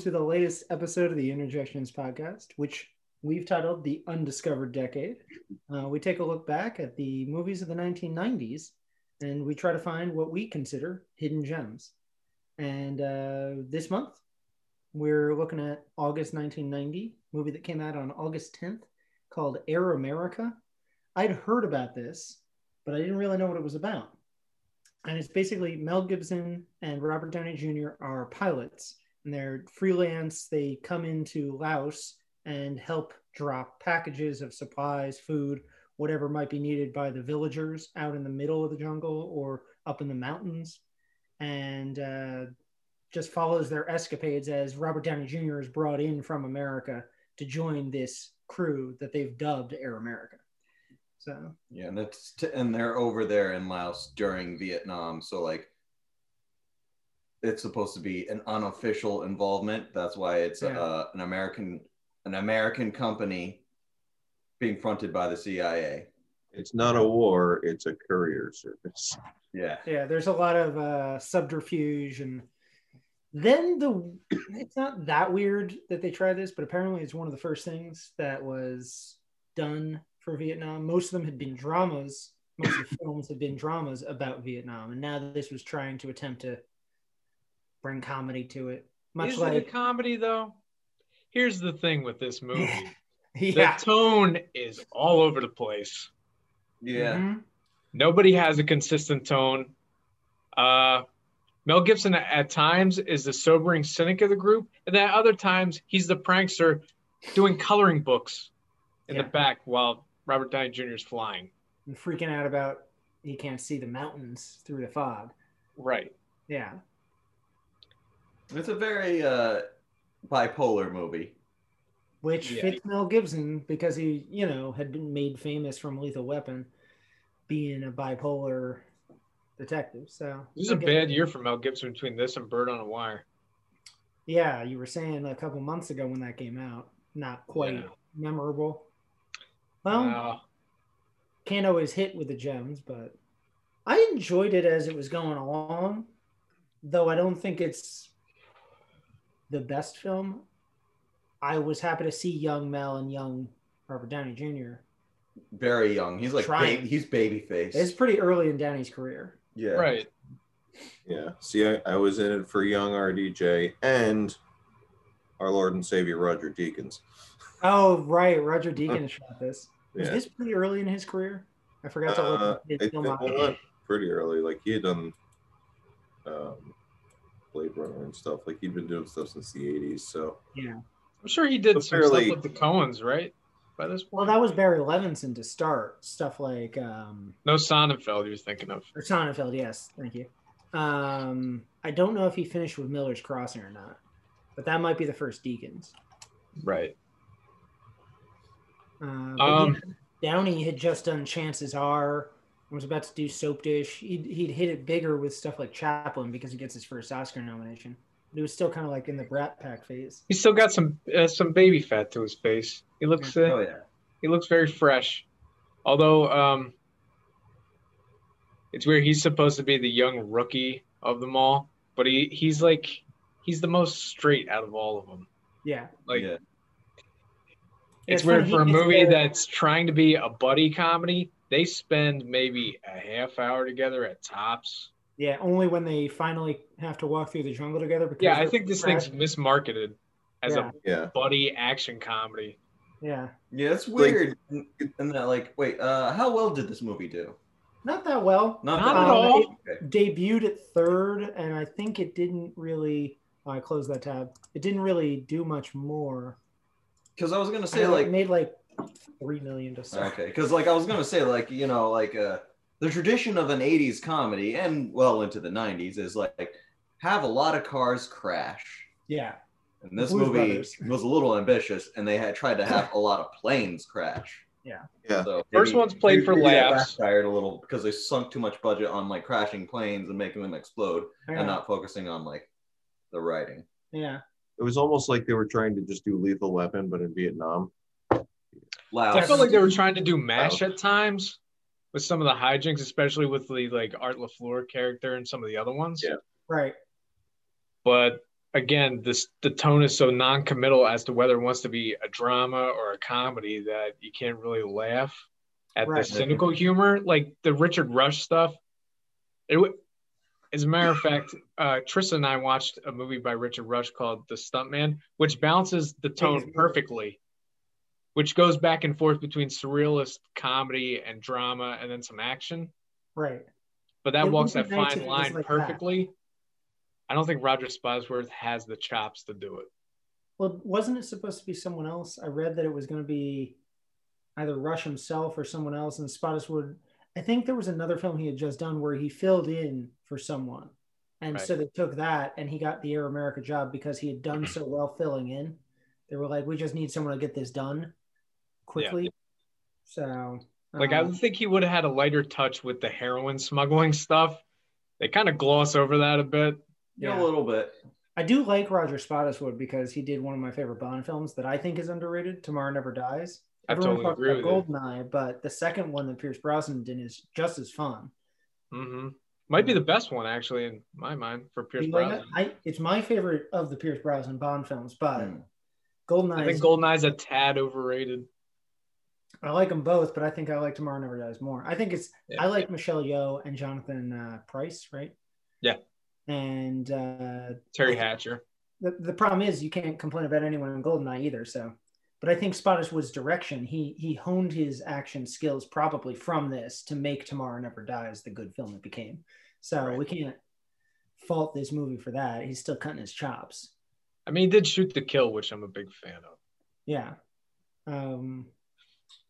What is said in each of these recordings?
to the latest episode of the Interjections podcast, which we've titled The Undiscovered Decade. Uh, we take a look back at the movies of the 1990s and we try to find what we consider hidden gems. And uh, this month, we're looking at August 1990, movie that came out on August 10th called Air America. I'd heard about this, but I didn't really know what it was about. And it's basically Mel Gibson and Robert Downey Jr. are pilots, and they're freelance. They come into Laos and help drop packages of supplies, food, whatever might be needed by the villagers out in the middle of the jungle or up in the mountains. And uh, just follows their escapades as Robert Downey Jr. is brought in from America to join this crew that they've dubbed Air America. So Yeah, and that's t- and they're over there in Laos during Vietnam, so like it's supposed to be an unofficial involvement. That's why it's Yeah. uh, an American an American company being fronted by the CIA. It's not a war, it's a courier service. Yeah. yeah, there's a lot of uh, subterfuge and then the it's not that weird that they tried this, but apparently it's one of the first things that was done for Vietnam. Most of them had been dramas. Most of the films had been dramas about Vietnam, and now this was trying to attempt to bring comedy to it. Much Is like it a comedy though? Here's the thing with this movie. yeah, The tone is all over the place. Yeah. Mhm. Nobody has a consistent tone. Uh, Mel Gibson at, at times is the sobering cynic of the group, and then at other times he's the prankster doing coloring books in Yeah. the back while Robert Downey Jr. is flying. and freaking out about he can't see the mountains through the fog. Right. Yeah, It's a very uh, bipolar movie. which Yeah. fits Mel Gibson because he, you know, had been made famous from Lethal Weapon, being a bipolar detective. So This is a bad year for Mel Gibson between this and Bird on a Wire. Yeah, you were saying a couple months ago when that came out, not quite Yeah. memorable. Well, Wow. can't always hit with the gems, but I enjoyed it as it was going along, though I don't think it's the best film. I was happy to see young Mel and young Robert Downey Jr. Very young. He's like Trying. ba- he's baby face. It's pretty early in Downey's career. yeah. Right. Yeah. See, I, I was in it for young RDJ and our Lord and Savior Roger Deakins. Oh, right. Roger Deakins shot this. Was Yeah. this pretty early in his career? I forgot to look Uh, at his it, it filmography. went pretty early. Like he had done um, Blade Runner and stuff. Like he'd been doing stuff since the 80s. So Yeah. I'm sure he did But some fairly- stuff with the Coens, right? By this Well, that was Barry Levinson to start. Stuff like um, no Sonnenfeld you're thinking of. or Sonnenfeld. Yes, thank you. Um, I don't know if he finished with Miller's Crossing or not, but that might be the first Deakins. Right. Uh, Um, yeah, Downey had just done Chances Are. Was about to do Soap Dish. He'd, he'd hit it bigger with stuff like Chaplin because he gets his first Oscar nomination. But it was still kind of like in the Brat Pack phase. He's still got some uh, some baby fat to his face. He looks uh, Oh yeah. he looks very fresh. Although um it's weird he's supposed to be the young rookie of them all, but he he's like he's the most straight out of all of them. Yeah. Like yeah. it's It's weird for a movie there- that's trying to be a buddy comedy. They spend maybe a half hour together at tops. Yeah, only when they finally have to walk through the jungle together. Because Yeah, I think this thing's mismarketed as Yeah. a yeah. buddy action comedy. Yeah, Yeah, it's weird. and that like, wait, uh, how well did this movie do? not that well. Not that at Um, all. It debuted at third, and I think it didn't really. Oh, I closed that tab. It didn't really do much more. Because I was gonna say know like, made like three million to start. okay, because like I was gonna say like, you know, like uh, the tradition of an '80s comedy and well into the '90s is like have a lot of cars crash. Yeah, And this Blues movie Brothers. was a little ambitious, and they had tried to have a lot of planes crash. Yeah. Yeah. So First maybe- one's played for maybe that laughs. Backfired a little because they sunk too much budget on like crashing planes and making them explode, yeah, and not focusing on like the writing. yeah. It was almost like they were trying to just do Lethal Weapon, but in Vietnam. Loud. I felt like they were trying to do mash at times with some of the hijinks, especially with the like Art LaFleur character and some of the other ones. Yeah. Right. But again, this the tone is so non-committal as to whether it wants to be a drama or a comedy that you can't really laugh at Right. the cynical humor, like the Richard Rush stuff. It, w- as a matter of fact, uh, Tristan and I watched a movie by Richard Rush called The Stuntman, which balances the tone movie. perfectly, which goes back and forth between surrealist comedy and drama, and then some action. Right. But that It walks that fine if it was line like that. perfectly. I don't think Roger Spottiswoode has the chops to do it. Well, wasn't it supposed to be someone else? I read that it was going to be either Rush himself or someone else, and Spottiswoode. I think there was another film he had just done where he filled in for someone, and Right. so they took that, and he got the Air America job because he had done so well filling in. They were like, "We just need someone to get this done quickly." So, Like I um, would think he would have had a lighter touch with the heroin smuggling stuff. They kind of gloss over that a bit. Yeah, Yeah. a little bit. I do like Roger Spottiswoode because he did one of my favorite Bond films that I think is underrated. Tomorrow Never Dies. I Everyone totally talks agree about with you. Goldeneye, but the second one that Pierce Brosnan did is just as fun. Mm-hmm. Might be the best one actually in my mind for Pierce You like Brosnan. it? I, it's my favorite of the Pierce Brosnan Bond films, but Hmm. Goldeneye. I think is- Goldeneye's a tad overrated. I like them both, but I think I like Tomorrow Never Dies more. I think it's Yeah. I like Michelle Yeoh and Jonathan uh, Pryce, right? Yeah. And uh, Teri Hatcher. the, the problem is you can't complain about anyone in Goldeneye either. So, but I think Spottiswoode's direction, he he honed his action skills probably from this to make Tomorrow Never Dies the good film it became. So Right. we can't fault this movie for that. He's still cutting his chops. I mean, he did shoot the kill, which I'm a big fan of. Yeah. Um,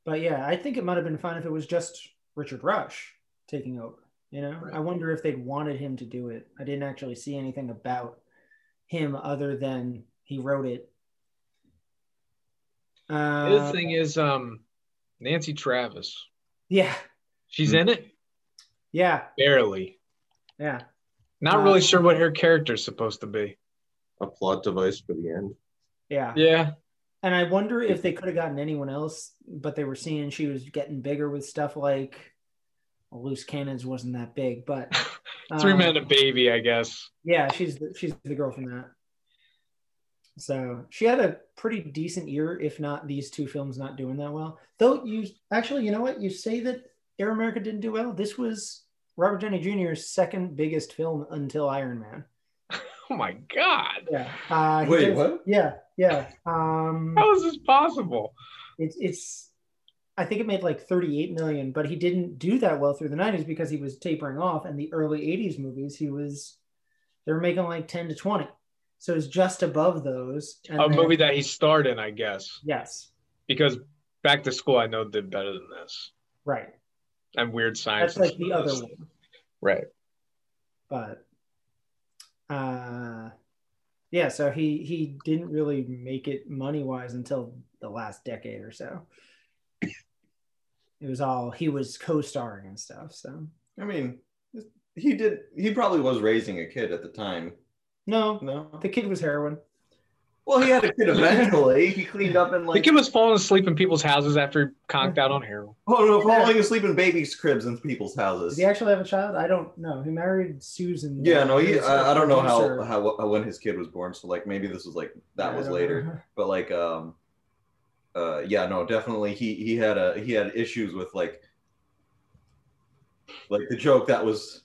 but yeah, I think it might have been fun if it was just Richard Rush taking over. You know, Right. I wonder if they'd wanted him to do it. I didn't actually see anything about him other than he wrote it. The Uh, other thing is, um, Nancy Travis. yeah, She's Hmm. in it yeah, barely. yeah. Not Uh, really sure what her character's supposed to be. A plot device for the end. Yeah. Yeah, And I wonder if they could have gotten anyone else, but they were seeing she was getting bigger with stuff like well, Loose Cannons wasn't that big, but three um, men and a baby, I guess. Yeah, she's the, she's the girl from that. So she had a pretty decent year, if not these two films not doing that well. Though you actually, you know what? You say that Air America didn't do well. This was Robert Downey Jr.'s second biggest film until Iron Man. Oh my god, Yeah. Uh, Wait, did- what? Yeah, yeah. Um, how is this possible? it's it's I think it made like 38 million, but he didn't do that well through the 90s because he was tapering off and the early 80s movies he was they were making like 10 to 20. So it's just above those. And A then- movie that he starred in, I guess, Yes. because Back to School I know did better than this, Right. and Weird Science. That's like the other one. Right. But uh yeah, so he he didn't really make it money wise until the last decade or so. It was all he was co-starring and stuff. So I mean, he did. He probably was raising a kid at the time. no, No. the kid was heroin. Well, he had a kid eventually. He cleaned up and The like. kid was falling asleep in people's houses after he conked out on heroin. Oh no, falling asleep in babies' cribs in people's houses. Did he actually have a child? I don't know. He married Susan. Yeah, no, he. Who's a I, I don't know how, how how when his kid was born. So like maybe this was like that Yeah, I was later. know. But like um, uh, yeah, no, definitely he he had a he had issues with like like the joke that was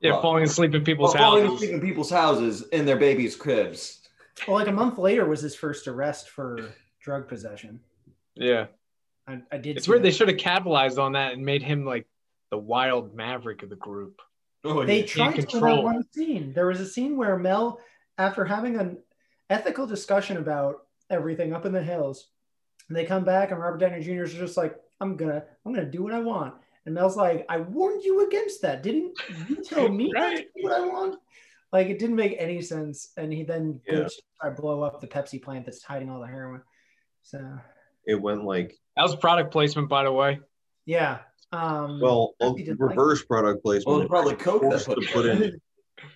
Yeah, Well, falling asleep in people's well, falling houses. asleep in people's houses in their babies' cribs. Well, like a month later was his first arrest for drug possession. Yeah, I, I did. it's weird. that. They should have capitalized on that and made him like the wild maverick of the group. Oh, they yeah. tried to in that control. one scene. There was a scene where Mel, after having an ethical discussion about everything up in the hills, they come back and Robert Downey Jr. is just like, "I'm gonna, I'm gonna do what I want." And Mel's like, "I warned you against that, didn't you? Tell me not to Right. do what I want." Like it didn't make any sense. And he then Yeah. goes to try blow up the Pepsi plant that's hiding all the heroin. So It went like That was product placement, by the way. yeah. Um, well, a like reverse product placement. Well, it's probably Coke that forced put to put in. in.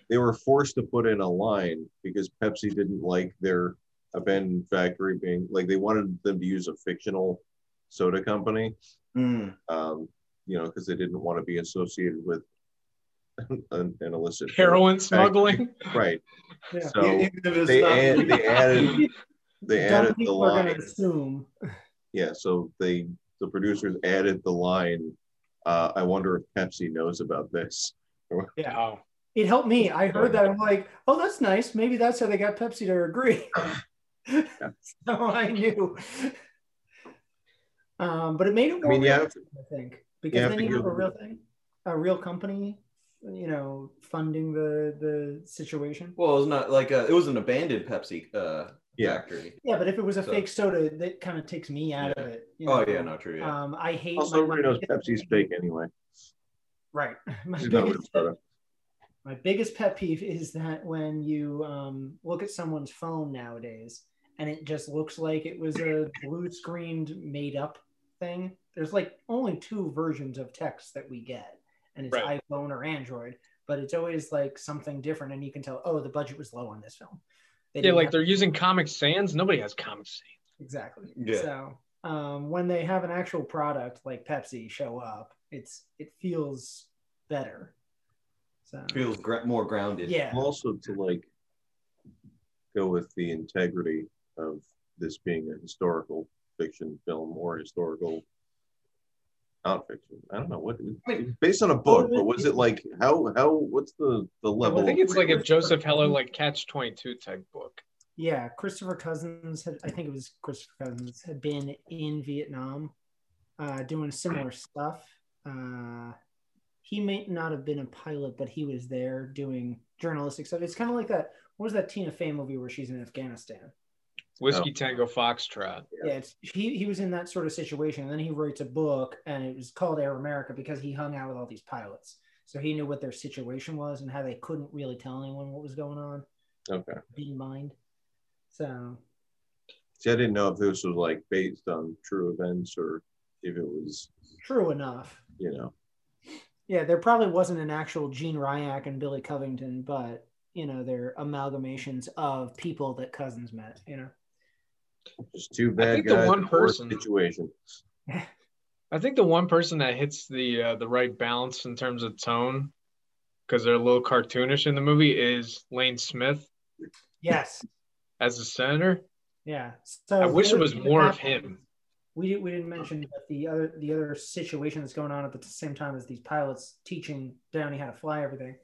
They were forced to put in a line because Pepsi didn't like their abandoned factory being like they wanted them to use a fictional soda company. Mm. um, you know, because they didn't want to be associated with an, an illicit Heroin smuggling. Right. Yeah. So they, add, they added they added the going line. to assume. Yeah, so they the producers added the line. Uh, I wonder if Pepsi knows about this. Yeah. It helped me. I heard that. I'm like, oh, that's nice. Maybe that's how they got Pepsi to agree. so I knew. Um, but it made it I more mean, yeah, realistic, I think, because have then you have a real thing, a real company, you know, funding the the situation. Well, it was not like a, it was an abandoned Pepsi uh, Yeah. factory. Yeah, but if it was a So- fake soda, that kind of takes me out of it. you Oh yeah, not true. Yeah. Um, I hate. also everybody knows Pepsi's fake anyway. Right. My It's not real biggest, my biggest pet peeve is that when you um, look at someone's phone nowadays and it just looks like it was a blue screened made up thing. There's like only two versions of text that we get, and it's Right. iPhone or Android, but it's always like something different, and you can tell, oh, the budget was low on this film. They yeah, like have- they're using Comic Sans. Nobody has Comic Sans. exactly. Yeah. So um, when they have an actual product like Pepsi show up, it's it feels better. So Feels gra- more grounded. yeah, Also to like go with the integrity of this being a historical fiction film or historical nonfiction. I don't know what based on a book, but was it like how how what's the the level? I think it's like a? Joseph Heller like Catch Twenty Two type book. yeah. Christopher Cousins had, I think it was Christopher Cousins had been in Vietnam, uh, doing similar stuff. Uh, he may not have been a pilot, but he was there doing journalistic stuff. It's kind of like that. What was that Tina Fey movie where she's in Afghanistan? Whiskey Tango Foxtrot. Yeah, it's, he he was in that sort of situation, and then he writes a book, and it was called Air America because he hung out with all these pilots, so he knew what their situation was and how they couldn't really tell anyone what was going on. Okay. In mind, so See, I didn't know if this was like based on true events or if it was, true enough. you know. Yeah, there probably wasn't an actual Gene Ryack and Billy Covington, but you know they're amalgamations of people that Cousins met. You know, Just two bad think the guys one in a worse person- situation. I think the one person that hits the uh, the right balance in terms of tone, because they're a little cartoonish in the movie, is Lane Smith yes, as a senator. yeah. So I wish it was more of him. we we didn't mention that the other the other situation that's going on at the same time as these pilots teaching Downey how to fly everything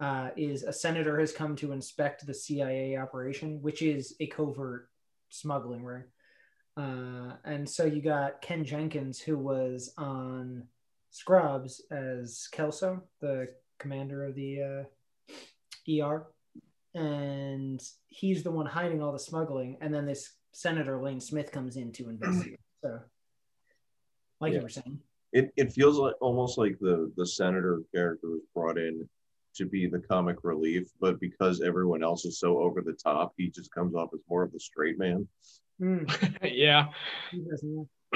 uh, is a senator has come to inspect the CIA operation, which is a covert smuggling ring. Uh, and so you got Ken Jenkins, who was on Scrubs as Kelso, the commander of the uh, ER, and he's the one hiding all the smuggling. And then this Senator Lane Smith comes in to investigate. So, like Yeah. you were saying, It it feels like almost like the the senator character was brought in to be the comic relief, but because everyone else is so over the top, he just comes off as more of the straight man. Hmm, yeah,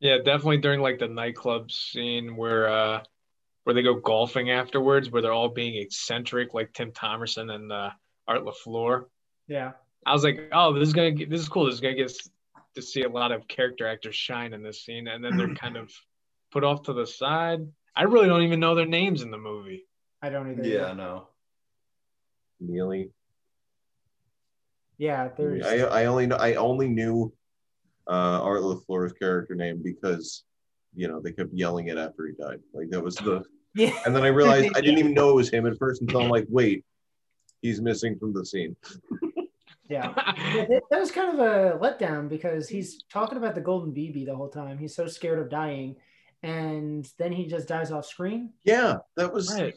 yeah, definitely during like the nightclub scene where uh where they go golfing afterwards, where they're all being eccentric, like Tim Thomerson and uh, Art LaFleur. yeah. I was like, oh, this is gonna get, this is cool. This is gonna get to see a lot of character actors shine in this scene, and then they're kind of put off to the side. I really don't even know their names in the movie. I don't either. Yeah, no. Neely. Yeah, there's I, I only know I only knew uh, Art LaFleur's character name because you know they kept yelling it after he died. Like that was the yeah. and then I realized I didn't even know it was him at first until I'm like, wait, he's missing from the scene. Yeah. Yeah, that, that was kind of a letdown because he's talking about the golden BB the whole time. He's so scared of dying, and then he just dies off screen. Yeah, that was Right.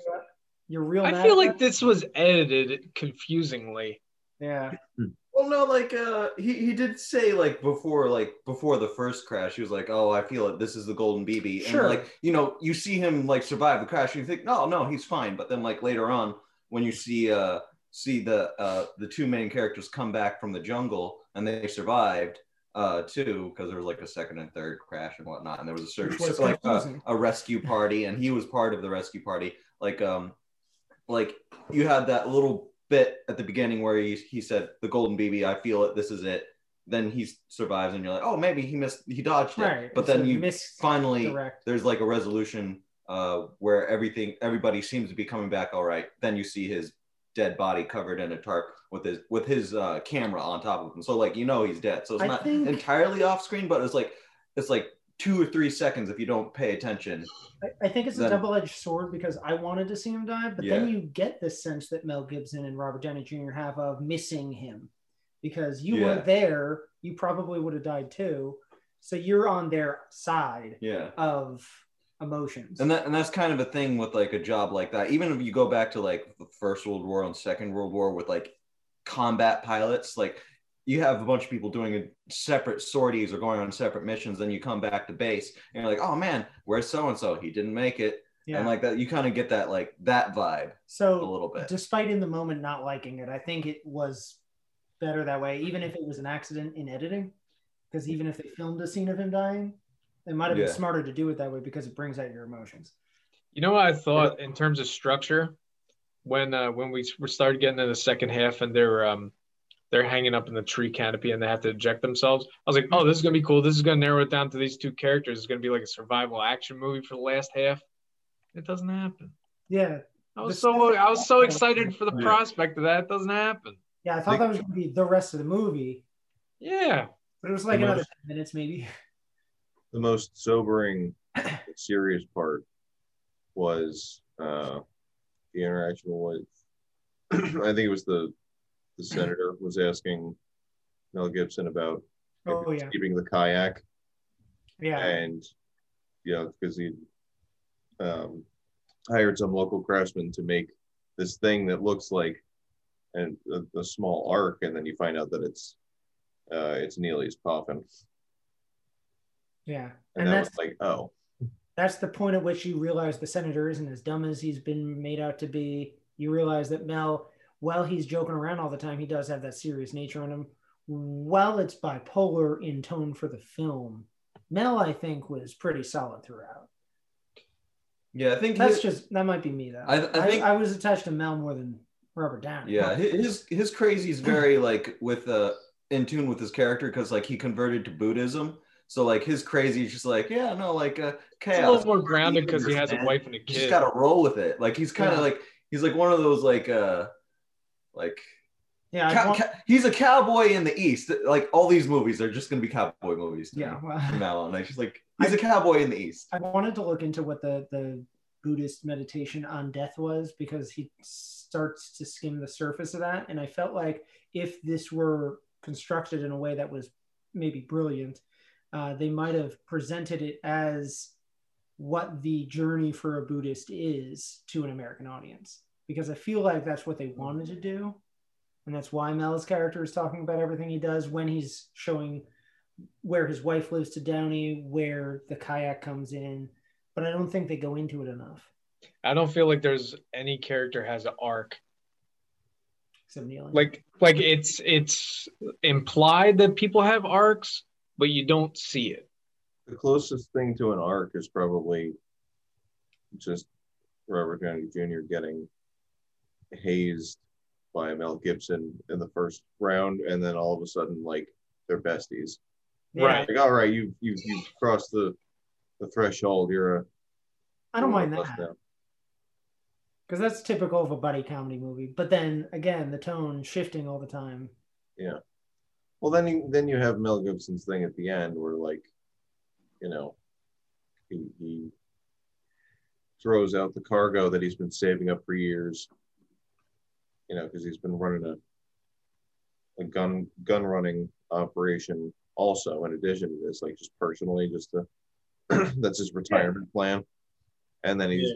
You're real. I feel like this was edited confusingly. Yeah. Well, no, like uh, he he did say like before like before the first crash, he was like, "Oh, I feel it. This is the golden BB." Sure. And like you know, you see him like survive the crash, and you think, "No, no, he's fine." But then like later on, when you see uh see the uh the two main characters come back from the jungle and they survived uh too because there was like a second and third crash and whatnot, and there was a certain was like uh, a rescue party, and he was part of the rescue party. Like um like you had that little bit at the beginning where he, he said the golden BB, I feel it, this is it. Then he survives, and you're like, oh, maybe he missed, he dodged it. Right. But then you miss finally, direct. there's like a resolution uh, where everything everybody seems to be coming back all right. Then you see his dead body covered in a tarp with his with his uh, camera on top of him. So like you know he's dead. So it's I not think- entirely off screen, but it's like it's like two or three seconds if you don't pay attention. I, I think it's a double-edged sword because I wanted to see him die, but then you get this sense that Mel Gibson and Robert Downey Jr. have of missing him because you Yeah. weren't there, you probably would have died too. So you're on their side Yeah. of emotions. And that and that's kind of a thing with like a job like that. Even if you go back to like the First World War and Second World War with like combat pilots, like you have a bunch of people doing a separate sorties or going on separate missions, then you come back to base and you're like, oh man, where's so and so? He didn't make it. yeah. And like that, you kind of get that like that vibe So a little bit. despite in the moment not liking it, I think it was better that way, even if it was an accident in editing. Because even if they filmed a scene of him dying, it might have been Yeah. smarter to do it that way because it brings out your emotions. You know what I thought in terms of structure when uh, when we we started getting in the second half and they're um they're hanging up in the tree canopy and they have to eject themselves. I was like, oh, this is gonna be cool. This is gonna narrow it down to these two characters. It's gonna be like a survival action movie for the last half. It doesn't happen. Yeah, I was so I was so excited for the prospect of that. It doesn't happen. yeah, I thought that was going to be the rest of the movie, Yeah. but it was like another 10 minutes maybe. the most sobering, serious part was uh, the interaction with. I think it was the the senator was asking Mel Gibson about Oh yeah, keeping the kayak, yeah, and you know because he um, hired some local craftsman to make this thing that looks like an, a, a small ark, and then you find out that it's uh, it's Neely's coffin, yeah. and, And that that's like, oh, that's the point at which you realize the senator isn't as dumb as he's been made out to be. You realize that Mel, while he's joking around all the time, he does have that serious nature in him. While it's bipolar in tone for the film, Mel, I think, was pretty solid throughout. yeah, I think That's his- just that might be me though. I- I think- I, was attached to Mel more than Robert Downey. yeah, his his crazy is very like with uh in tune with his character because like he converted to Buddhism. So like his crazy is just like yeah no like uh It's chaos. a little more grounded because he has a wife and a You just kid. gotta roll with it. Like he's kind of Yeah. like he's like one of those like uh like yeah, I cow- want- cow- he's a cowboy in the east. Like all these movies are just gonna be cowboy movies. Yeah. me Well, from now on. Like just like he's a cowboy in the east. I wanted to look into what the the Buddhist meditation on death was because he starts to skim the surface of that, and I felt like if this were constructed in a way that was maybe brilliant, uh, they might have presented it as what the journey for a Buddhist is to an American audience because I feel like that's what they wanted to do. And that's why Mel's character is talking about everything he does when he's showing where his wife lives to Downey, where the kayak comes in. But I don't think they go into it enough. I don't feel like there's any character has an arc. Except Neil. Like like it's it's implied that people have arcs, but you don't see it. The closest thing to an arc is probably just Robert Downey Jr. getting hazed by Mel Gibson in the first round, and then all of a sudden, like they're besties. Yeah, Right. Like, all right, you you you crossed the the threshold. You're a. I don't mind one of us that because that's typical of a buddy comedy movie. But then again, the tone shifting all the time. Well, then you then you have Mel Gibson's thing at the end, where like, you know, he he throws out the cargo that he's been saving up for years. You know, because he's been running a a gun gun running operation also in addition to this, like just personally, just to that's his retirement plan. And then he's,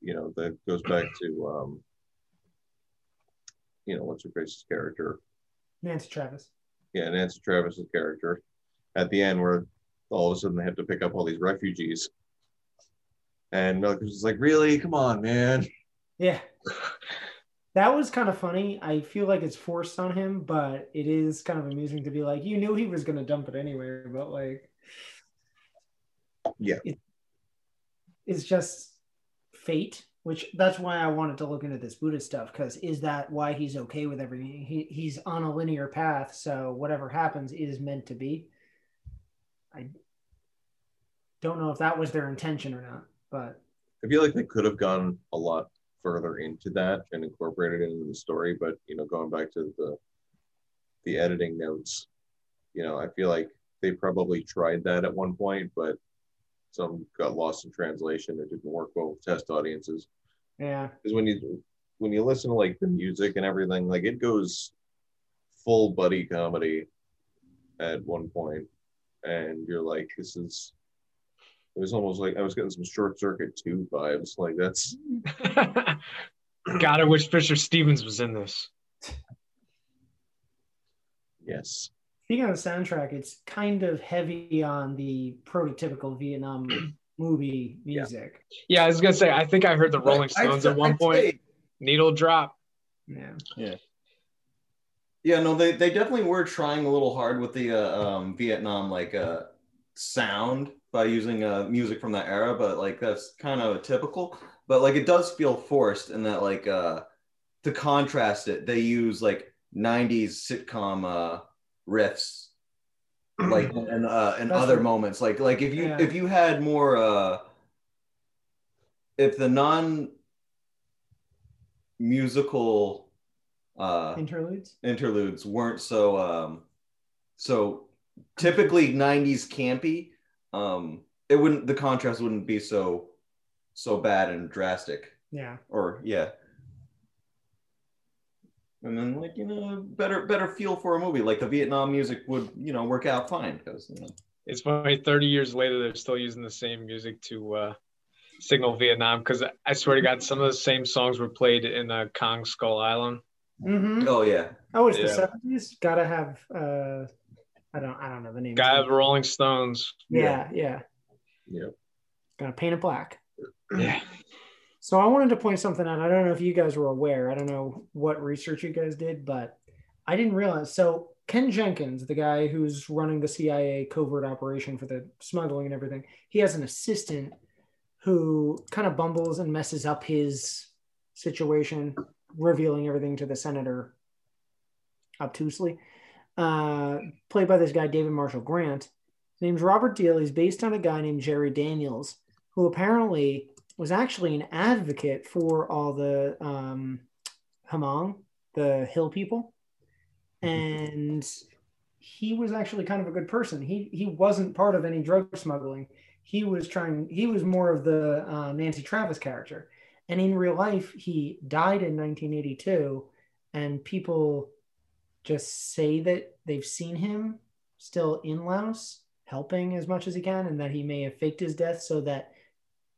you know, that goes back to um, you know, what's your face's character, Nancy Travis. yeah, Nancy Travis's character at the end where all of a sudden they have to pick up all these refugees. And Mel Gibson's like, really? Come on, man. Yeah. That was kind of funny. I feel like it's forced on him, but it is kind of amusing to be like, you knew he was going to dump it anyway, but like, Yeah. it- it's just fate. Which that's why I wanted to look into this Buddhist stuff because is that why he's okay with everything? He he's on a linear path, so whatever happens is meant to be. I don't know if that was their intention or not. But I feel like they could have gone a lot further into that and incorporated it into the story, but you know, going back to the the editing notes, you know, I feel like they probably tried that at one point, but some got lost in translation. It didn't work well with test audiences. yeah, Because when you when you listen to like the music and everything, like it goes full buddy comedy at one point, and you're like, this is. It was almost like I was getting some short circuit two vibes. Like that's God, I wish Fisher Stevens was in this. yes. Speaking of the soundtrack, it's kind of heavy on the prototypical Vietnam movie music. Yeah, I was gonna say, I think I heard the Rolling I'd Stones at one I'd point. say- Needle drop. Yeah. Yeah, Yeah, no, they, they definitely were trying a little hard with the uh, um, Vietnam like uh, sound by using uh, music from that era, but like that's kind of typical. But like it does feel forced in that like uh, to contrast it, they use like '90s sitcom uh, riffs, like and uh, and That's other what- moments. Like like if you Yeah. if you had more uh, if the non musical uh Interludes. interludes weren't so um so typically 90s campy um it wouldn't the contrast wouldn't be so so bad and drastic Yeah. or yeah and then like you know better better feel for a movie like the vietnam music would you know work out fine because you know It's funny. Thirty years later, they're still using the same music to uh, signal Vietnam. Because I swear to God, some of the same songs were played in uh, Kong Skull Island. Mm-hmm. oh yeah Oh, it's the seventies. Gotta have. uh I don't. I don't know the name. Guy of the Rolling Stones. Yeah, yeah. Yep. Gotta paint it black. Yeah. So I wanted to point something out. I don't know if you guys were aware. I don't know what research you guys did, but I didn't realize. So Ken Jenkins, the guy who's running the CIA covert operation for the smuggling and everything, he has an assistant who kind of bumbles and messes up his situation, revealing everything to the senator obtusely. Uh, played by this guy, David Marshall Grant. His name's Robert Diehl. He's based on a guy named Jerry Daniels, who apparently was actually an advocate for all the um, Hmong, the hill people, and he was actually kind of a good person. He he wasn't part of any drug smuggling. He was trying. He was more of the uh, Nancy Travis character, and in real life, he died in 1982, and people just say that they've seen him still in Laos helping as much as he can, and that he may have faked his death so that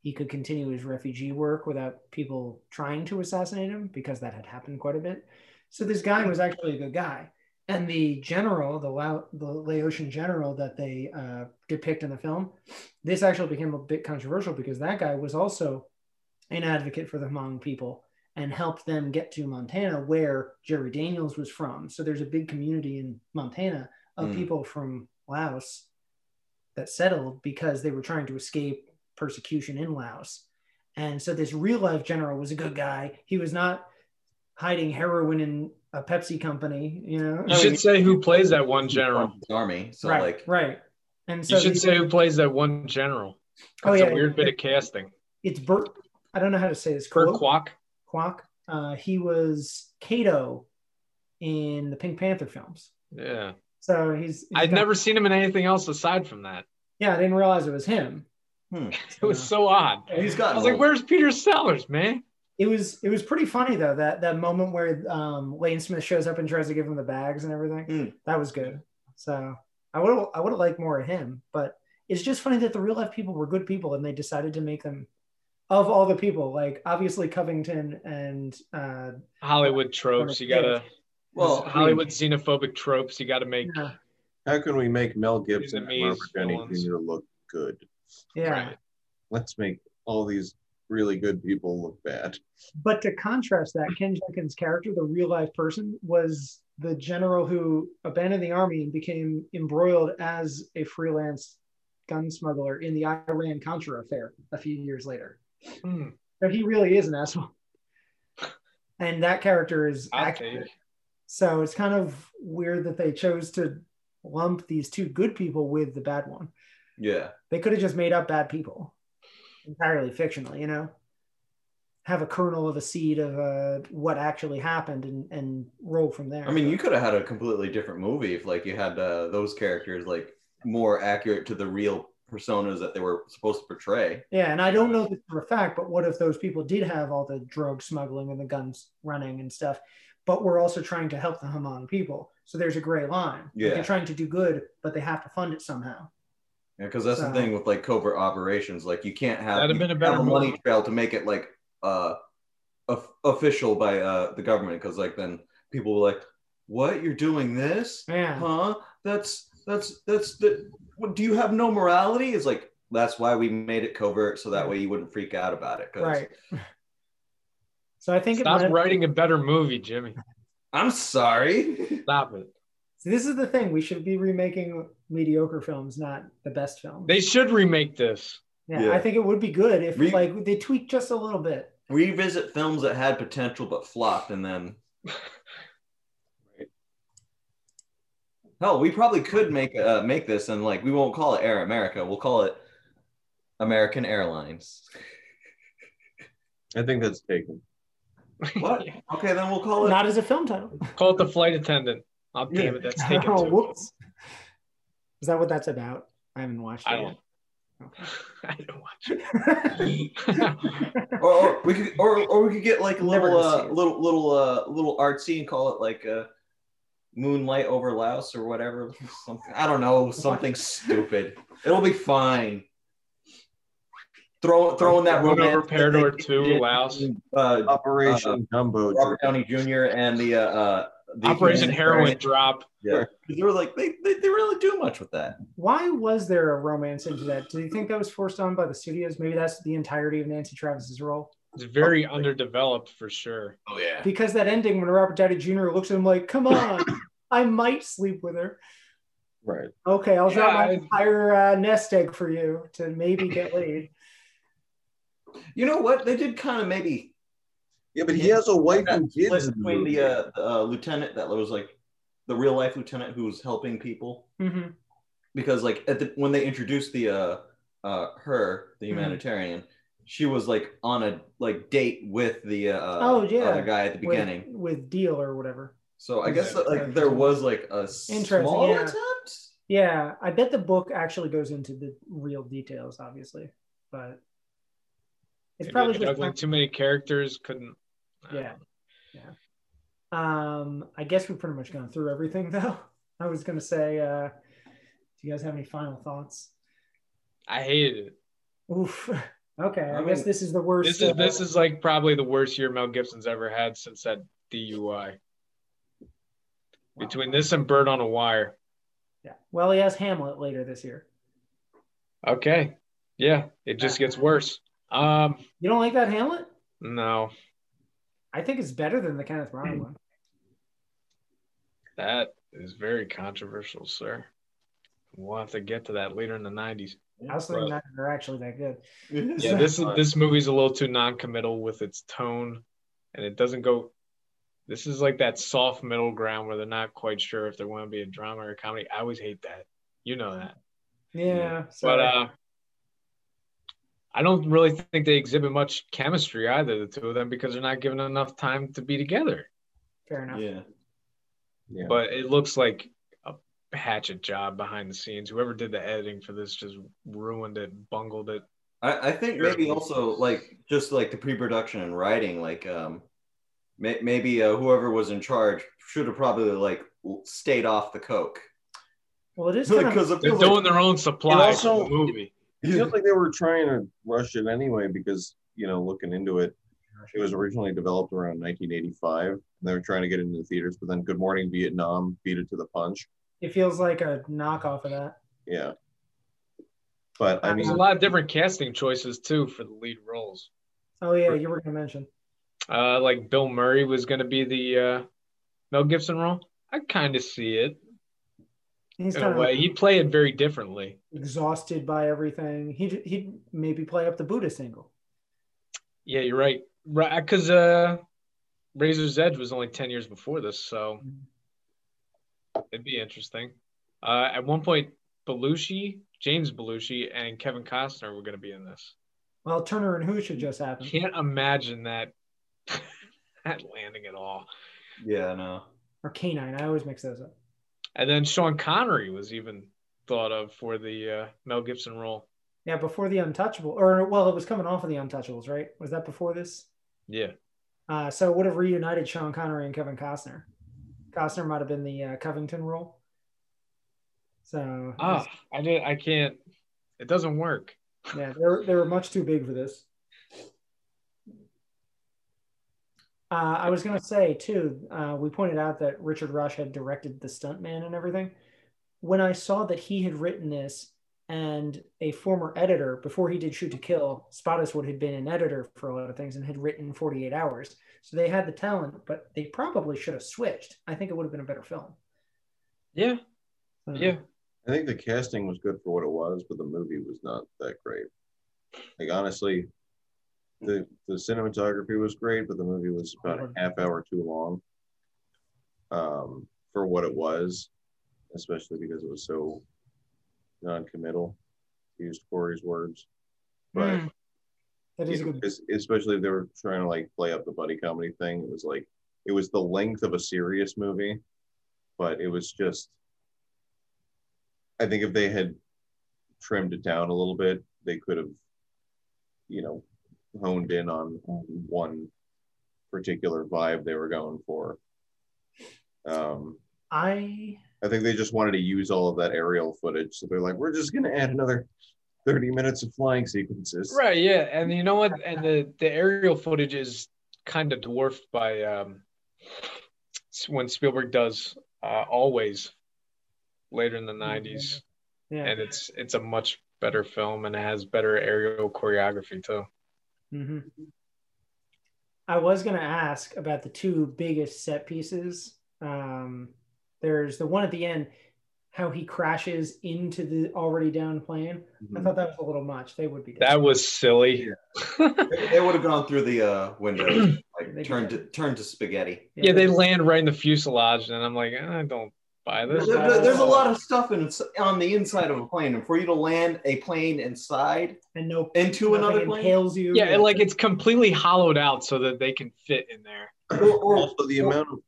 he could continue his refugee work without people trying to assassinate him because that had happened quite a bit. So this guy was actually a good guy. And the general, the, Lao, the Laotian general that they uh, depict in the film, this actually became a bit controversial because that guy was also an advocate for the Hmong people and helped them get to Montana, where Jerry Daniels was from. So there's a big community in Montana of Mm. people from Laos that settled because they were trying to escape persecution in Laos. And so this real life general was a good guy. He was not hiding heroin in a Pepsi company, you know. You should say who plays that one general. army so right, like right. And so You should say who plays that one general. Oh, That's yeah. a weird bit of casting. it's Burt. I don't know how to say this. Kurt Quack. Kwouk. Kwouk. Uh, he was Cato in the Pink Panther films. Yeah. So he's. he's I'd got- never seen him in anything else aside from that. Yeah, I didn't realize it was him. Hmm. It was so odd. he's I got was like, "Where's Peter Sellers, man?" It was it was pretty funny though that that moment where um, Lane Smith shows up and tries to give him the bags and everything. Mm. That was good. So I would I would have liked more of him, but it's just funny that the real life people were good people and they decided to make them of all the people like obviously Covington and uh, Hollywood tropes. You gotta. well Hollywood xenophobic tropes. You gotta make. yeah, How can we make Mel Gibson and Robert Downey. Jr. look good? Yeah. Right. Let's make all these really good people look bad. But to contrast that, Ken Jenkins' character, the real life person, was the general who abandoned the army and became embroiled as a freelance gun smuggler in the Iran Contra affair a few years later. Hmm. So he really is an asshole. And that character is accurate. So it's kind of weird that they chose to lump these two good people with the bad one. Yeah They could have just made up bad people. entirely fictional, you know? Have a kernel of a seed of uh, what actually happened and, and roll from there. I mean, you could have had a completely different movie if like you had uh, those characters like more accurate to the real personas that they were supposed to portray. Yeah, and I don't know this for a fact, but what if those people did have all the drug smuggling and the guns running and stuff, but we're also trying to help the Hmong people? So there's a gray line. Like, Yeah. they're trying to do good, but they have to fund it somehow. Yeah, because that's So- the thing with like covert operations. Like you can't have, That'd have been a can't better money trail to make it like uh of- official by uh the government. Because like then people were like, "What? You're doing this? Yeah. Huh? That's that's that's the. What, do you have no morality?" It's like that's why we made it covert so that way you wouldn't freak out about it. 'cause Right. So I think it Stop might- writing a better movie, Jimmy. I'm sorry. Stop it. See, this is the thing. We should be remaking mediocre films, not the best films. They should remake this. yeah, Yeah. I think it would be good if Re- like they tweak just a little bit. Revisit films that had potential but flopped, and then hell, we probably could make uh, make this, and like we won't call it Air America. We'll call it American Airlines. I think that's taken. What? Okay, then we'll call it. Not as a film title. Call it the flight attendant. Oh, damn it, that's taken oh, too. whoops. Is that what that's about? I haven't watched it I yet. don't. I don't watch it. or, or we could, or, or we could get like a little, gonna uh, little, little, uh, little artsy and call it like uh, Moonlight over Laos or whatever. Something I don't know, something stupid. It'll be fine. Throw, throwing that Moon over romance that Parador 2, Laos. Uh, Operation Jumbo. Robert Downey Jr. and the uh, the Operation Heroin Drop. Yeah, 'Cause they were like they, they they really do much with that. Why was there a romance into that? Do you think that was forced on by the studios? Maybe that's the entirety of Nancy Travis's role. It's very underdeveloped for sure. Oh yeah. Because that ending when Robert Downey Jr. looks at him like, "Come on, I might sleep with her." Right. Okay, I'll drop Yeah, my I- entire uh, nest egg for you to maybe get laid. You know what? They did kind of maybe Yeah, but he has a wife that and split kids. in the between movie. the uh, uh, lieutenant that was like the real life lieutenant who was helping people hmm because like at the when they introduced the uh uh her the Mhm. humanitarian she was like on a like date with the uh Oh, yeah. other guy at the beginning with, with Diehl or whatever. so i guess that, like there was like a small yeah. attempt Yeah, I bet the book actually goes into the real details, obviously, but it's Maybe probably just too many characters. Couldn't. I don't Yeah. Um, I guess we've pretty much gone through everything, though. I was gonna say, uh, do you guys have any final thoughts? I hated it. Oof. Okay, I, I guess mean, this is the worst. This is this is like probably the worst year Mel Gibson's ever had since that DUI. Between this and Bird on a Wire. yeah. Well, he has Hamlet later this year. Okay. Yeah, it just gets worse. Um, You don't like that Hamlet? no, I think it's better than the Kenneth Branagh one. that is very controversial, sir. We'll have to get to that later in the '90s. I was thinking that they're actually that good. Yeah, this is this movie's a little too non-committal with its tone, and it doesn't go. This is like that soft middle ground where they're not quite sure if they want to be a drama or a comedy. I always hate that. You know that. Yeah. So But uh, I don't really think they exhibit much chemistry either, the two of them, because they're not given enough time to be together. fair enough. yeah Yeah. But it looks like a hatchet job behind the scenes. Whoever did the editing for this just ruined it, bungled it. I, I think maybe also like just like the pre-production and writing like um may, maybe uh, whoever was in charge should have probably like stayed off the coke Well, it is kind of because They're feels doing their own supply also- for the movie. It feels like they were trying to rush it anyway because, you know, looking into it, it was originally developed around 1985 and they were trying to get it into the theaters, but then Good Morning Vietnam beat it to the punch. it feels like a knockoff of that. Yeah. But I There's There's mean, a lot of different casting choices too for the lead roles. Oh yeah, you were gonna mention. Uh, like Bill Murray was going to be the uh, Mel Gibson role. I kind of see it He's in a way. He'd play it very differently. exhausted by everything. He'd he'd maybe play up the Buddha single. Yeah, you're right. Right, because uh, Razor's Edge was only ten years before this, so it'd be interesting. Uh, at one point, Belushi, James Belushi, and Kevin Costner were going to be in this. Well, Turner and Hooch had just happened. Can't imagine that that landing at all. Yeah, no. Or K-9. I always mix those up. And then Sean Connery was even thought of for the uh, Mel Gibson role. Yeah, before the Untouchable, or well, it was coming off of the Untouchables, right? Was that before this? Yeah. Uh, so it would have reunited Sean Connery and Kevin Costner. Costner might have been the uh, Covington role. So Ah, I did. I can't. It doesn't work. yeah, they were, they were much too big for this. Uh, I was gonna say too. Uh, we pointed out that Richard Rush had directed the stuntman and everything. When I saw that he had written this, and a former editor before he did Shoot to Kill, Spottiswoode had been an editor for a lot of things and had written 48 Hours. So they had the talent, but they probably should have switched. I think it would have been a better film. Yeah. Yeah. I think the casting was good for what it was, but the movie was not that great. Like honestly, the the cinematography was great, but the movie was about a half hour too long. Um, for what it was, especially because it was so non-committal, to use Corey's words. But Hmm. That is know, good. especially if they were trying to like play up the buddy comedy thing. It was like it was the length of a serious movie, but it was just. I think if they had trimmed it down a little bit, they could have, you know, honed in on, on one particular vibe they were going for. Um, I I think they just wanted to use all of that aerial footage, so they're like, we're just gonna add another thirty minutes of flying sequences. Right. Yeah. And you know what? And the the aerial footage is kind of dwarfed by um, when Spielberg does uh, always later in the '90s, yeah. and it's it's a much better film and it has better aerial choreography too. Hmm I was going to ask about the two biggest set pieces. Um, there's the one at the end, how he crashes into the already down plane. I thought that was a little much. They would be. That was silly. They, they would have gone through the uh, windows, They like turned to turned to spaghetti. Yeah, they land right in the fuselage, and I'm like, I don't buy There- this. there- there's a lot of stuff in, on the inside of a plane, and for you to land a plane inside and no into another plane, impales you. Yeah, and like it's completely hollowed out so that they can fit in there. or, or, also the amount of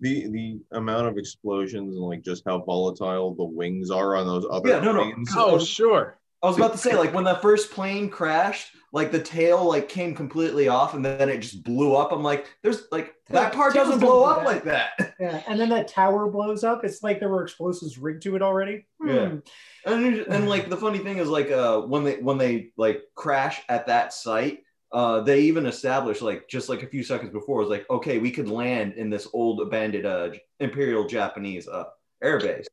the the amount of explosions and like just how volatile the wings are on those other Yeah, no, no. planes. Oh, sure. I was about to say, like when that first plane crashed, like the tail like came completely off, and then it just blew up. I'm like, there's like that part doesn't blow up like that. yeah, and then that tower blows up. It's like there were explosives rigged to it already. Yeah. Hmm. And and like the funny thing is like uh when they when they like crash at that site, uh they even established like just like a few seconds before it was like okay we could land in this old abandoned uh Imperial Japanese uh airbase,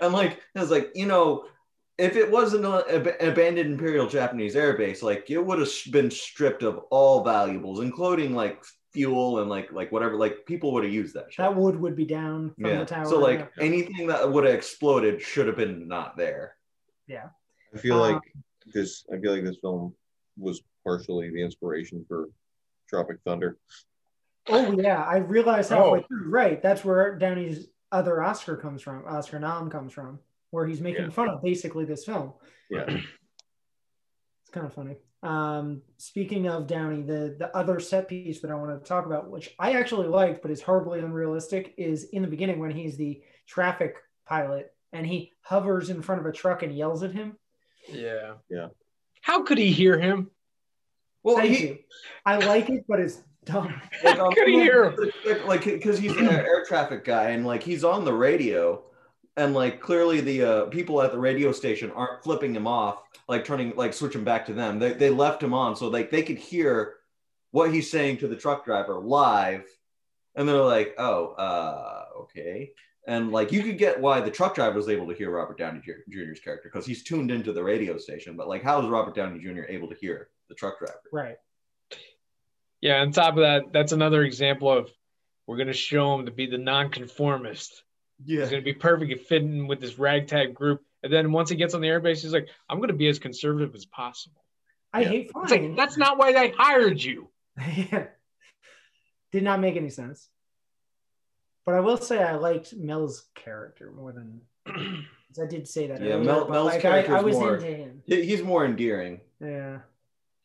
and like it was like you know if it wasn't a- an abandoned Imperial Japanese airbase like it would have been stripped of all valuables including like fuel and like like whatever like people would have used that. Shit. That wood would be down from yeah. the tower. So like yeah. anything that would have exploded should have been not there. Yeah. I feel Uh, like this. I feel like this film was partially the inspiration for Tropic Thunder. Oh yeah, I realized halfway Oh. through. Right, that's where Downey's other Oscar comes from. Oscar nom comes from, where he's making Yeah. fun of basically this film. Yeah, It's kind of funny. Um, speaking of Downey, the the other set piece that I want to talk about, which I actually liked, but is horribly unrealistic, is in the beginning when he's the traffic pilot and he hovers in front of a truck and yells at him. Yeah. Yeah. How could he hear him? Well, Thank he, you. I like it, but it's dumb. like, How could he hear him? like, like because he's an air traffic guy and like he's on the radio and like clearly the uh, people at the radio station aren't flipping him off like turning like switching back to them they, they left him on so like they could hear what he's saying to the truck driver live and they're like oh uh okay and like you could get why the truck driver was able to hear robert downey jr's character because he's tuned into the radio station but like how is robert downey jr able to hear the truck driver Right. Yeah. On top of that, that's another example of we're gonna show him to be the nonconformist. Yeah He's gonna be perfect at fitting with this ragtag group. And then once he gets on the airbase, he's like, I'm gonna be as conservative as possible. I Yeah. hate It's like, that's not why they hired you. yeah. Did not make any sense. But I will say I liked Mel's character more than I did say that. Yeah, earlier, Mel- Mel's like, character I, I was more- into him. He's more endearing Yeah.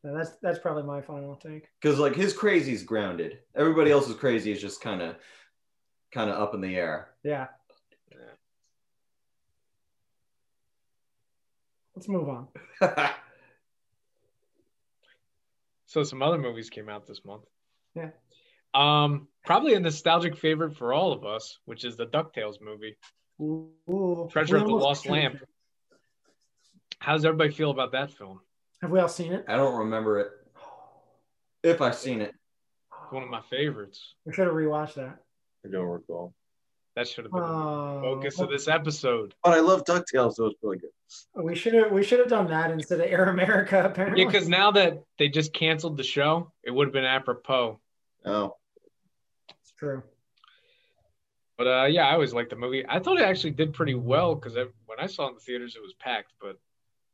So that's that's probably my final take. because like his crazy's grounded. Everybody else's crazy is just kind of kind of up in the air. Yeah. Yeah. Let's move on. So some other movies came out this month. Yeah. Um, probably a nostalgic favorite for all of us, which is the DuckTales movie. Ooh, Treasure we of the Lost mentioned Lamp. it. How does everybody feel about that film? Have we all seen it? I don't remember it. If I've seen it, It's one of my favorites. We should have rewatched that. I don't recall. That should have been the Oh, focus of this episode. But I love DuckTales, so it's really good. we should have we should have done that instead of Air America. Apparently, Yeah, because now that they just canceled the show, it would have been apropos. Oh, it's true. But uh, yeah, I always liked the movie. I thought it actually did pretty well because when I saw it in the theaters, it was packed. But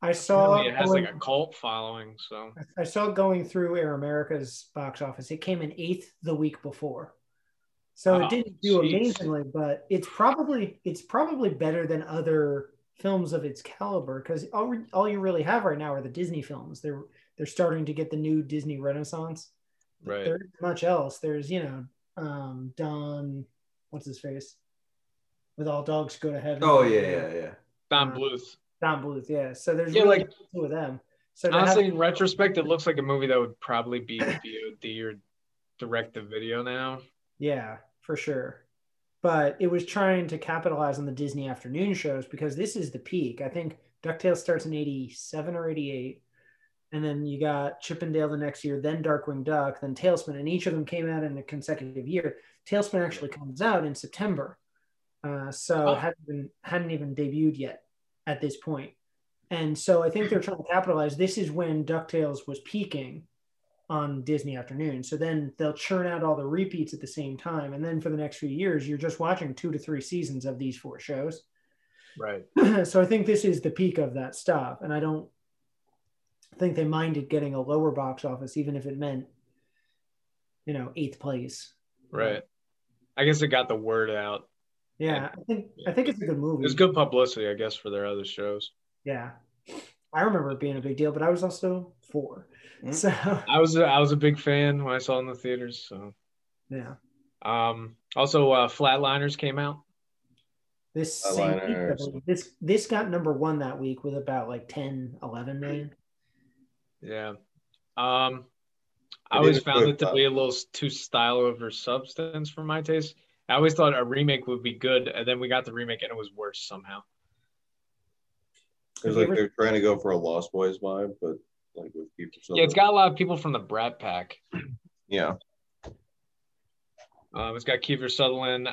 I saw apparently it has like a cult following. So I saw it going through Air America's box office. It came in eighth the week before, so Oh, it didn't do jeez. amazingly. But it's probably it's probably better than other films of its caliber because all, all you really have right now are the Disney films. They're they're starting to get the new Disney Renaissance. right, There isn't much else. There's you know um, Don, what's his face, with all dogs go to heaven. oh yeah, yeah, yeah. Don Uh, Bluth. Don Bluth. Yeah. So there's Yeah, really like- two of them. So to have- Honestly, in retrospect, it looks like a movie that would probably be VOD or direct to video now. Yeah, for sure. But it was trying to capitalize on the Disney afternoon shows because this is the peak. I think DuckTales starts in 87 or 88. And then you got Chippendale the next year, then Darkwing Duck, then TaleSpin. And each of them came out in a consecutive year. TaleSpin actually comes out in September. Uh, so oh. hadn't, been, hadn't even debuted yet at this point. And so I think they're trying to capitalize. This is when DuckTales was peaking on Disney Afternoon. So then they'll churn out all the repeats at the same time. And then for the next few years, you're just watching two to three seasons of these four shows. Right. so I think this is the peak of that stuff. And I don't think they minded getting a lower box office, even if it meant, you know, eighth place. Right. I guess it got the word out. Yeah, I think I think it's a good movie. It was good publicity, I guess, for their other shows. Yeah. I remember it being a big deal, but I was also four. Mm. So I was a, I was a big fan when I saw it in the theaters. So, yeah. um, also uh, Flatliners came out. This same week, I Flatliners. believe. this this got number one that week with about like 10, 11 million. Yeah. Um, I It always found it to though. be a little too style over substance for my taste. I always thought a remake would be good, and then we got the remake and it was worse somehow. It was like ever- they're trying to go for a Lost Boys vibe, but like with people. Yeah, it's got a lot of people from the Brat Pack. yeah. Um, it's got Kiefer Sutherland,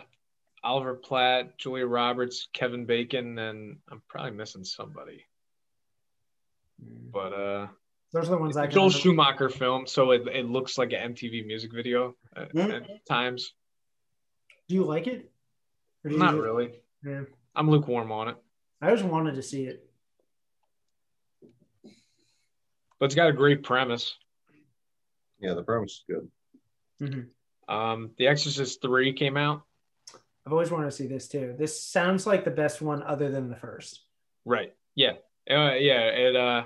Oliver Platt, Julia Roberts, Kevin Bacon, and I'm probably missing somebody. But uh, Those are the ones I can Joel remember. Schumacher film, so it, it looks like an MTV music video at, Mm. at times. Do you like it? Or do Not you- really. Yeah. I'm lukewarm on it, I just wanted to see it. But it's got a great premise. Yeah, the premise is good. Mhm. Um, The Exorcist Three came out. I've always wanted to see this too. This sounds like the best one other than the first. Right. Yeah. Uh, yeah. It uh,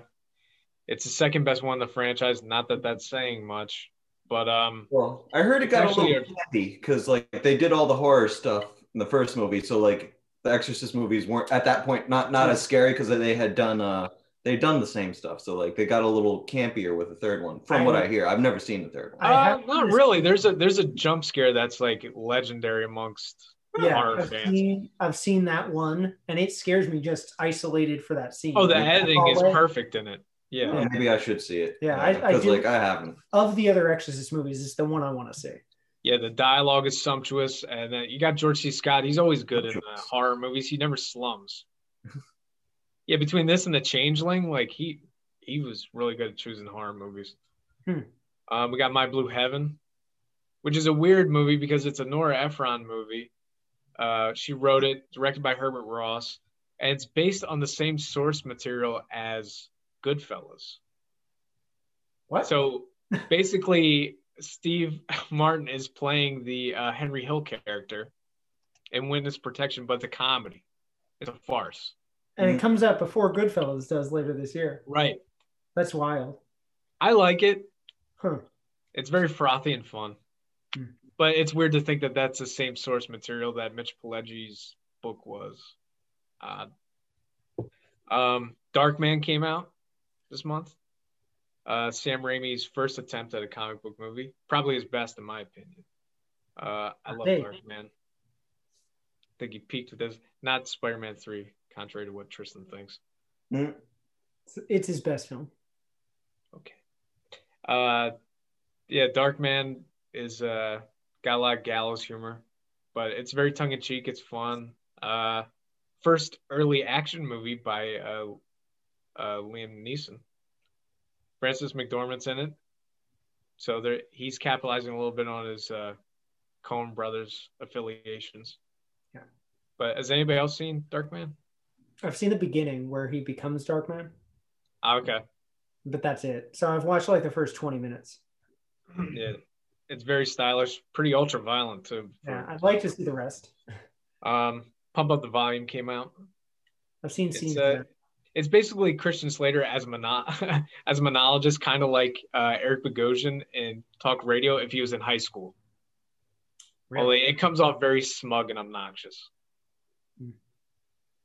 it's the second best one in the franchise. Not that that's saying much, but um, Well, I heard it It's got a little campy because like they did all the horror stuff in the first movie, so like the Exorcist movies weren't at that point not not as scary because they had done uh they'd done the same stuff, so like they got a little campier with the third one. From I- what I hear, I've never seen the third one. I uh, not really. There's a there's a jump scare that's like legendary amongst Yeah, horror I've fans. seen, I've seen that one, and it scares me just isolated for that scene. Oh, the Like, editing is perfect in it. Yeah. Uh, Maybe I should see it. Yeah, I- I because do- like I haven't. Of the other Exorcist movies, it's the one I want to see. Yeah, the dialogue is sumptuous, and then you got George C. Scott. He's always good in uh, horror movies. He never slums. yeah, between this and The Changeling, like he he was really good at choosing horror movies. Hmm. Um, we got My Blue Heaven, which is a weird movie because it's a Nora Ephron movie. Uh, she wrote it, directed by Herbert Ross, and it's based on the same source material as Goodfellas. What? So basically, Steve Martin is playing the uh, Henry Hill character in Witness Protection, but it's a comedy. It's a farce. And it comes out before Goodfellas does later this year. Right. That's wild. I like it. Huh. It's very frothy and fun. Hmm. But it's weird to think that that's the same source material that Mitch Pileggi's book was. Uh, um, Dark Man came out this month. Uh, Sam Raimi's first attempt at a comic book movie, probably his best in my opinion. Uh, I love Hey. Dark Man. I think he peaked with this, not Spider-Man Three, contrary to what Tristan thinks. Mm. It's, it's his best film. Okay. Uh, yeah, Dark Man is uh got a lot of gallows humor, but it's very tongue in cheek. It's fun. Uh, first early action movie by uh, uh Liam Neeson. Frances McDormand's in it, so there he's capitalizing a little bit on his uh, Coen Brothers affiliations. Yeah. But has anybody else seen Dark Man? I've seen the beginning where he becomes Darkman, Ah, okay. but that's it. So I've watched like the first 20 minutes. Yeah, it's very stylish, pretty ultra violent too. for- Yeah, I'd like to see the rest. Um, Pump Up the Volume came out. I've seen It's scenes. uh, it's basically Christian Slater as a mono- as a monologist, kind of like uh, Eric Bogosian in talk radio if he was in high school. Only it comes off very smug and obnoxious.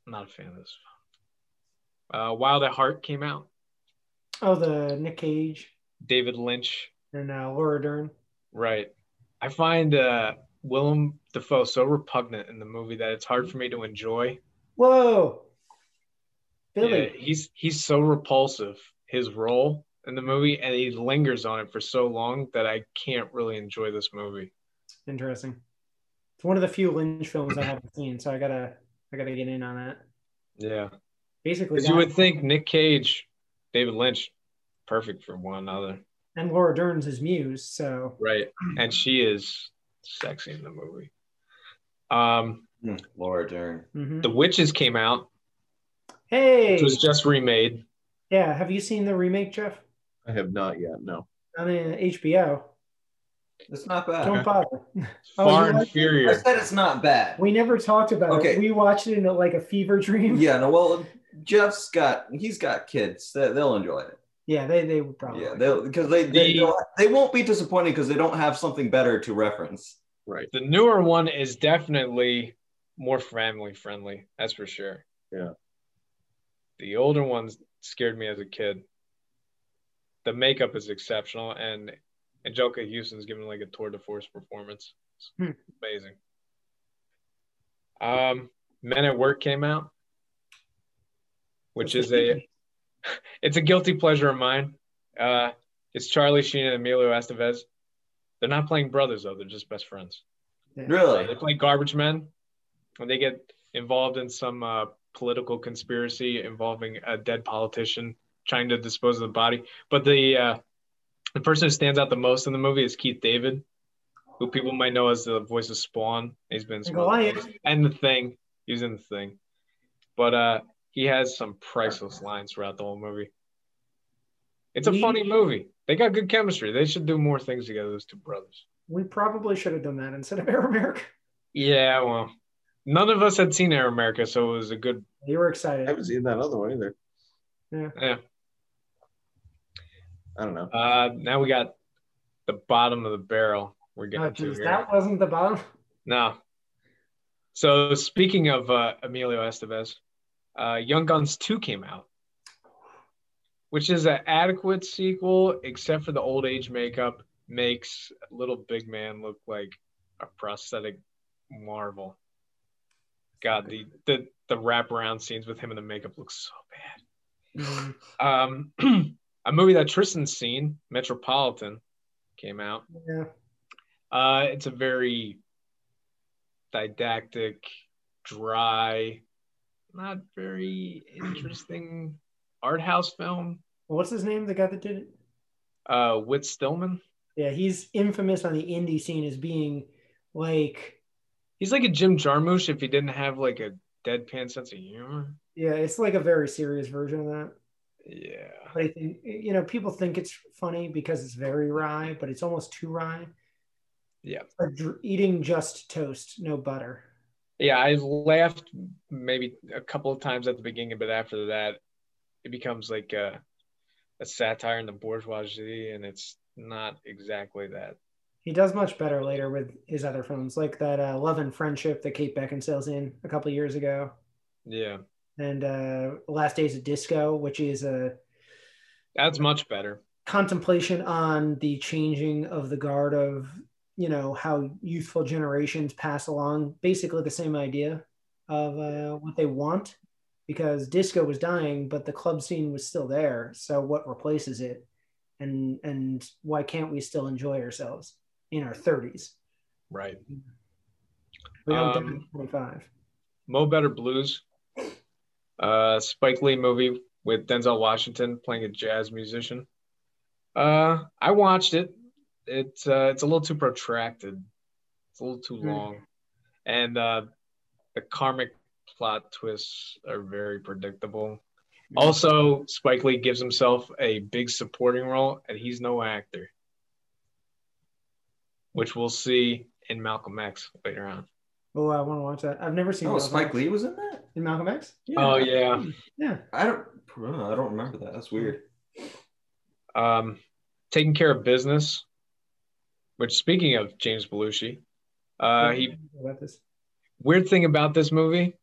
I'm not a fan of this. Uh, Wild at Heart came out. Oh, the Nick Cage David Lynch, and uh, Laura Dern. right? I find uh, Willem Dafoe so repugnant in the movie that it's hard for me to enjoy. Whoa, Billy. Yeah, he's he's so repulsive his role in the movie, and he lingers on it for so long that I can't really enjoy this movie. Interesting. It's one of the few Lynch films I haven't seen, so I gotta I gotta get in on that. Yeah, Basically, because you would think Nick Cage, David Lynch, perfect for one another, and Laura Dern's his muse, so right? And she is sexy in the movie. Um, Mm, Laura Dern. mhm. The Witches came out, hey, which was just remade. yeah. Have you seen the remake, Jeff? I have not yet. No. On the HBO. It's not bad. Don't bother. Oh, Far you like? I said it's not bad. We never talked about Okay. it. We watched it in a, like a fever dream. Yeah, no, well, Jeff's got he's got kids. They, they'll enjoy it. Yeah, they they would probably. Yeah, they'll because they they, The- they won't be disappointed because they don't have something better to reference. Right. The newer one is definitely more family friendly. That's for sure. Yeah. The older ones scared me as a kid. The makeup is exceptional, and Anjelica Huston's giving like a tour de force performance. It's Hmm. amazing. Um, Men at Work came out, which What's is a it's a guilty pleasure of mine. Uh, it's Charlie Sheen and Emilio Estevez. They're not playing brothers though; they're just best friends. Yeah. Uh, Really? they play garbage men when they get involved in some uh, political conspiracy involving a dead politician trying to dispose of the body. But the uh, the person who stands out the most in the movie is Keith David, who people might know as the voice of Spawn. He's been in some Goliath. and the Thing. He was in the Thing, but uh, he has some priceless lines throughout the whole movie. It's a We- funny movie. They got good chemistry. They should do more things together. Those two brothers. We probably should have done that instead of Air America. Yeah, well, none of us had seen Air America, so it was a good. You were excited. I excited. haven't seen that other one either. Yeah. Yeah. I don't know. Uh, now we got the bottom of the barrel. We're getting Oh, geez, here. that wasn't the bottom. No. So speaking of uh, Emilio Estevez, uh, Young Guns 2 came out, which is an adequate sequel, except for the old age makeup makes little big man look like a prosthetic marvel. God, the the the wraparound scenes with him in the makeup look so bad. Mhm. Um, a movie that Tristan's seen, Metropolitan, came out. Yeah. Uh, it's a very didactic, dry, not very interesting art house film. What's his name? The guy that did it? Uh, Whit Stillman. Yeah, he's infamous on the indie scene as being like, He's like a Jim Jarmusch if he didn't have like a deadpan sense of humor. yeah, it's like a very serious version of that. Yeah. But I think you know people think it's funny because it's very wry, but it's almost too wry. Yeah. Dr- eating just toast, no butter. Yeah, I laughed maybe a couple of times at the beginning, but after that, it becomes like uh, a satire in the bourgeoisie, and it's not exactly that. He does much better later with his other films, like that uh, Love and Friendship that Kate Beckinsale's in a couple years ago, Yeah, and uh, Last Days of Disco, which is a that's much better. contemplation on the changing of the guard of you know how youthful generations pass along. Basically the same idea of uh, what they want because disco was dying but the club scene was still there. So what replaces it? And and why can't we still enjoy ourselves in our 30s Right. we don't Um, die at 25 Mo Better Blues, uh, Spike Lee movie with Denzel Washington playing a jazz musician. Uh, I watched it. It's uh, it's a little too protracted. It's a little too Hmm. long, and uh, the karmic plot twists are very predictable. Also, Spike Lee gives himself a big supporting role, and he's no actor, which we'll see in Malcolm X later on. Oh i want to watch that i've never seen Oh, Malcolm Spike X. Lee was in that. in malcolm x Oh yeah. yeah I don't. I don't remember that. That's weird. um, taking care of business. Which, speaking of James Belushi, uh, he about this weird thing about this movie,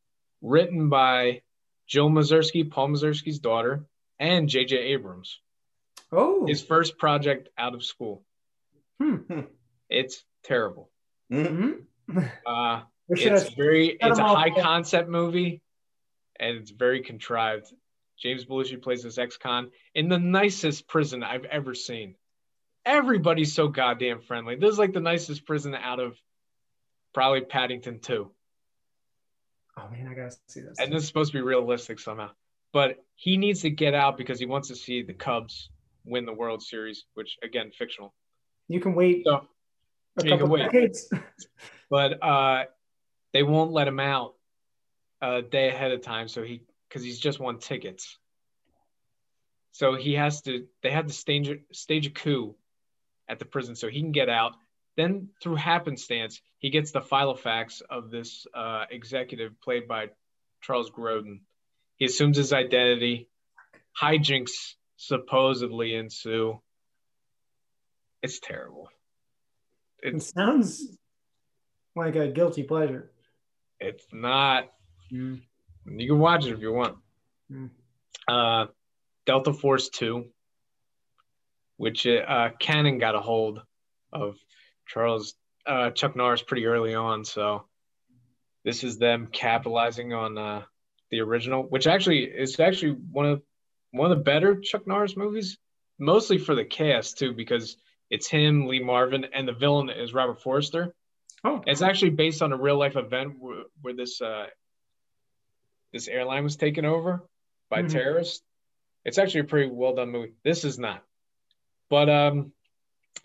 written by Jill Mazursky, Paul Mazursky's daughter, and J.J. Abrams. oh His first project out of school. Hmm. It's terrible. Mhm. Mhm. Uh, Or should I- it's very it's a high concept movie, and it's very contrived. James Belushi plays this ex-con in the nicest prison I've ever seen. Everybody's so goddamn friendly. This is like the nicest prison out of probably Paddington 2. oh man i gotta see this And this is supposed to be realistic somehow. But he needs to get out because he wants to see the Cubs win the World Series, which again, fictional. you can wait So a you can couple wait. decades but uh, they won't let him out a day ahead of time. So he, because he's just won tickets. So he has to. They have to stage stage a coup at the prison so he can get out. Then through happenstance, he gets the filofax of this uh, executive played by Charles Grodin. He assumes his identity. Hijinks supposedly ensue. It's terrible. It sounds like a guilty pleasure. It's not You can watch it if you want. Hmm. Uh, Delta Force 2, which uh, Cannon got a hold of Charles uh, Chuck Norris pretty early on. So this is them capitalizing on uh, the original, which actually is actually one of one of the better Chuck Norris movies, mostly for the cast too, because it's him, Lee Marvin, and the villain is Robert Forster. Oh, It's actually based on a real life event where, where this uh, this airline was taken over by Mhm. terrorists. It's actually a pretty well done movie. This is not, but um,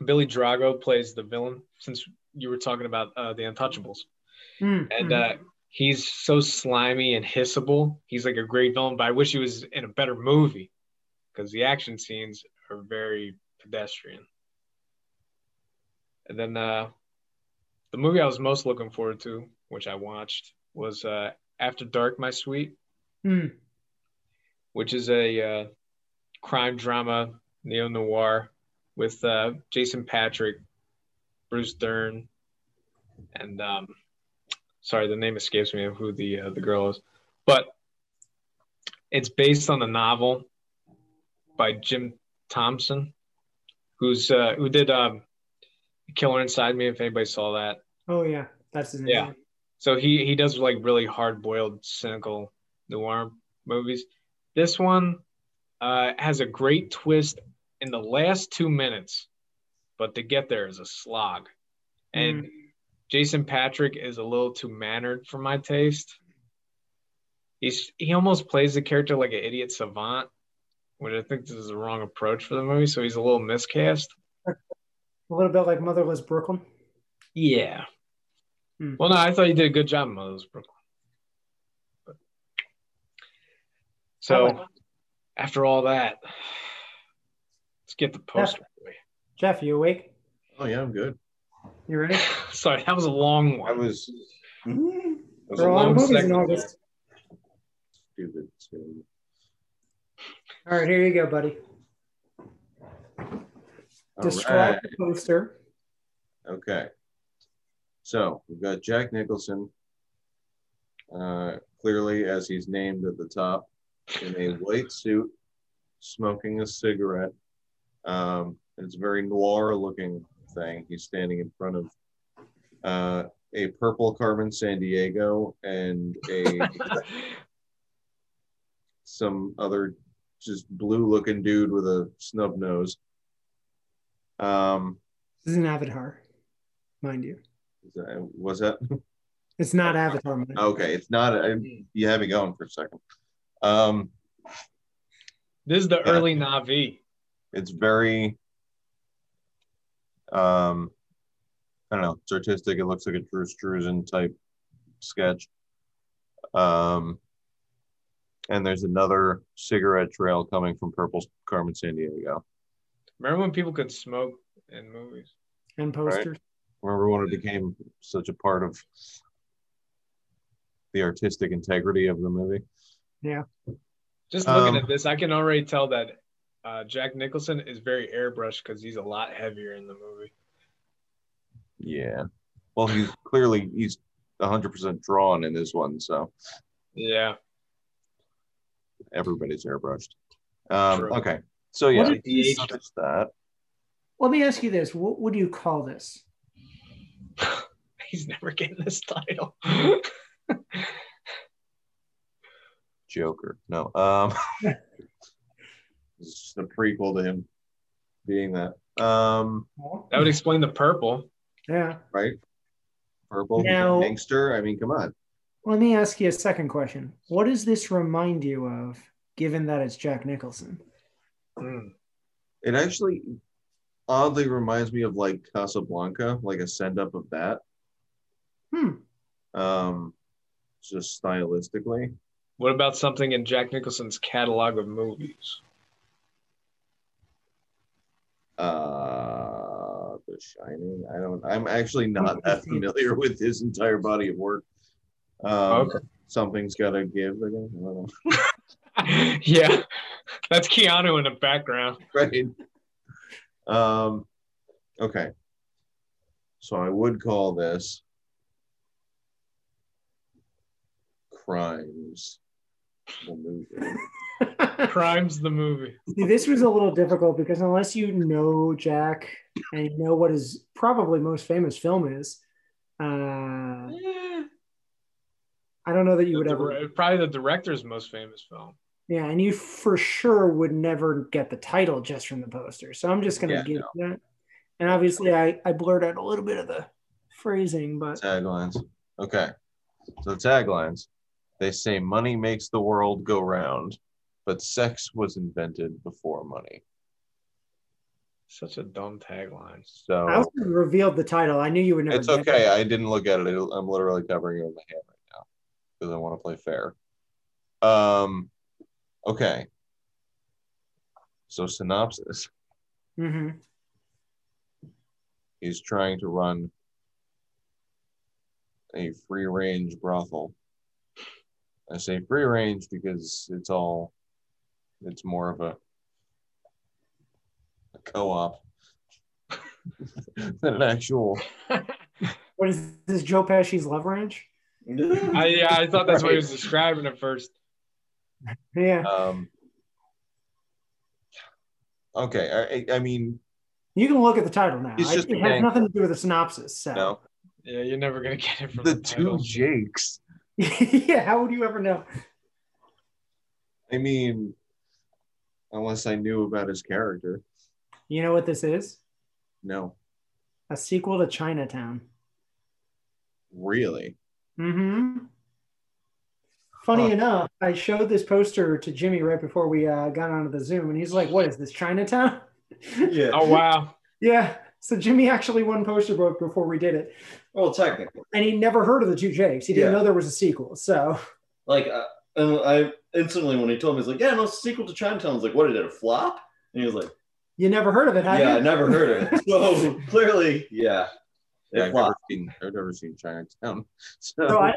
Billy Drago plays the villain. Since you were talking about uh, the Untouchables, Mm, and uh, he's so slimy and hissable. He's like a great villain, but I wish he was in a better movie because the action scenes are very pedestrian. And then uh, the movie I was most looking forward to, which I watched, was uh, After Dark, My Sweet, Mm, which is a uh, crime drama neo noir with uh, Jason Patric, Bruce Dern, and um, sorry, the name escapes me of who the uh, the girl is, but it's based on the novel by Jim Thompson, who's uh, who did um, Killer Inside Me. If anybody saw that, oh yeah, that's his name. Yeah. so he he does like really hard boiled, cynical noir movies. This one uh, has a great twist in the last two minutes, but to get there is a slog. And Jason Patric is a little too mannered for my taste. He's he almost plays the character like an idiot savant, which I think this is the wrong approach for the movie. So he's a little miscast. A little bit like Motherless Brooklyn. Yeah. Hmm. Well, no, I thought you did a good job in Mother's Brooklyn. But- So, like- after all that, let's get the poster. away. Jeff, you awake? Oh yeah, I'm good. You ready? Sorry, that was a long one. I was, Mhm. I was There are a lot of long movies in segment. August. stupid. So All right, here you go, buddy. Describe right. the poster. Okay. So we've got Jack Nicholson, uh, clearly as he's named at the top, in a white suit, smoking a cigarette. Um, it's a very noir looking thing. He's standing in front of uh, a purple Carmen Sandiego and a some other just blue looking dude with a snub nose. Um, This is an Avatar, mind you. is that- was that It's not Avatar. Mind okay? It's not. I, you had me going for a second. Um, This is the Yeah. early Na'vi. it's very um I don't know, it's artistic. It looks like a Drew Struzan type sketch. Um and there's another cigarette trail coming from Purple Carmen Sandiego. Remember when people could smoke in movies? And posters. Remember when it became such a part of the artistic integrity of the movie? Yeah. Just looking Um, at this, I can already tell that uh, Jack Nicholson is very airbrushed because he's a lot heavier in the movie. Yeah. Well, he's clearly he's 100% drawn in this one, so Yeah. everybody's airbrushed. Um, okay, so yeah, What did you- so that. Let me ask you this: What would you call this? He's never getting this title. Joker. No, um, it's just a prequel to him being that. Um, that would explain the purple. Yeah. right? Purple Now- gangster. I mean, come on. Let me ask you a second question. What does this remind you of, given that it's Jack Nicholson? Mm. It actually oddly reminds me of like Casablanca, like a send up of that. Hmm. Um, just stylistically. What about something in Jack Nicholson's catalog of movies? Uh, The Shining. I don't. I'm actually not that familiar with his entire body of work. Um, Okay. Something's got to give. I guess. I don't know. yeah, that's Keanu in the background. right. Um, okay. So I would call this crimes. The movie. Crimes the movie. See, this was a little difficult because unless you know Jack and you know what his probably most famous film is, uh, Eh, I don't know that you would the ever. probably the director's most famous film. Yeah, and you for sure would never get the title just from the poster. So I'm just gonna Yeah, give that. And obviously, I I blurred out a little bit of the phrasing, but Taglines. Okay. So taglines. They say money makes the world go round, but sex was invented before money. Such a dumb tagline. So I also revealed the title. I knew you would never. it's okay. it. I didn't look at it. I'm literally covering it with my hand right now because I want to play fair. Um, okay. So synopsis: Mhm. He's trying to run a free-range brothel. I say free-range because it's all, it's more of a, a co-op than an actual. What is this? Joe Pesci's Love Ranch? I, yeah, I thought that's what he was describing at first. Yeah, Um, okay, I, I mean, you can look at the title now. He's I- it has gang. nothing to do with the synopsis. So. no, Yeah, you're never gonna get it from the, the two title. Jakes. yeah, how would you ever know? I mean, unless I knew about his character. You know what this is? No, A sequel to Chinatown. really. Mm-hmm. Funny Huh. enough, I showed this poster to Jimmy right before we uh, got onto the Zoom, and he's like, "What is this Chinatown?" Yeah. Oh wow. yeah. So Jimmy actually won poster book before we did it, Well, technically, and he never heard of the two Jakes. He didn't Yeah. know there was a sequel. So like, uh, and I instantly when he told me, he's like, "Yeah, no, sequel to Chinatown." I was like, "What did it flop?" And he was like, you never heard of it, have "Yeah, I never heard of it." So clearly, yeah, Yeah, I've never seen. I've never seen Chinatown. So, So I,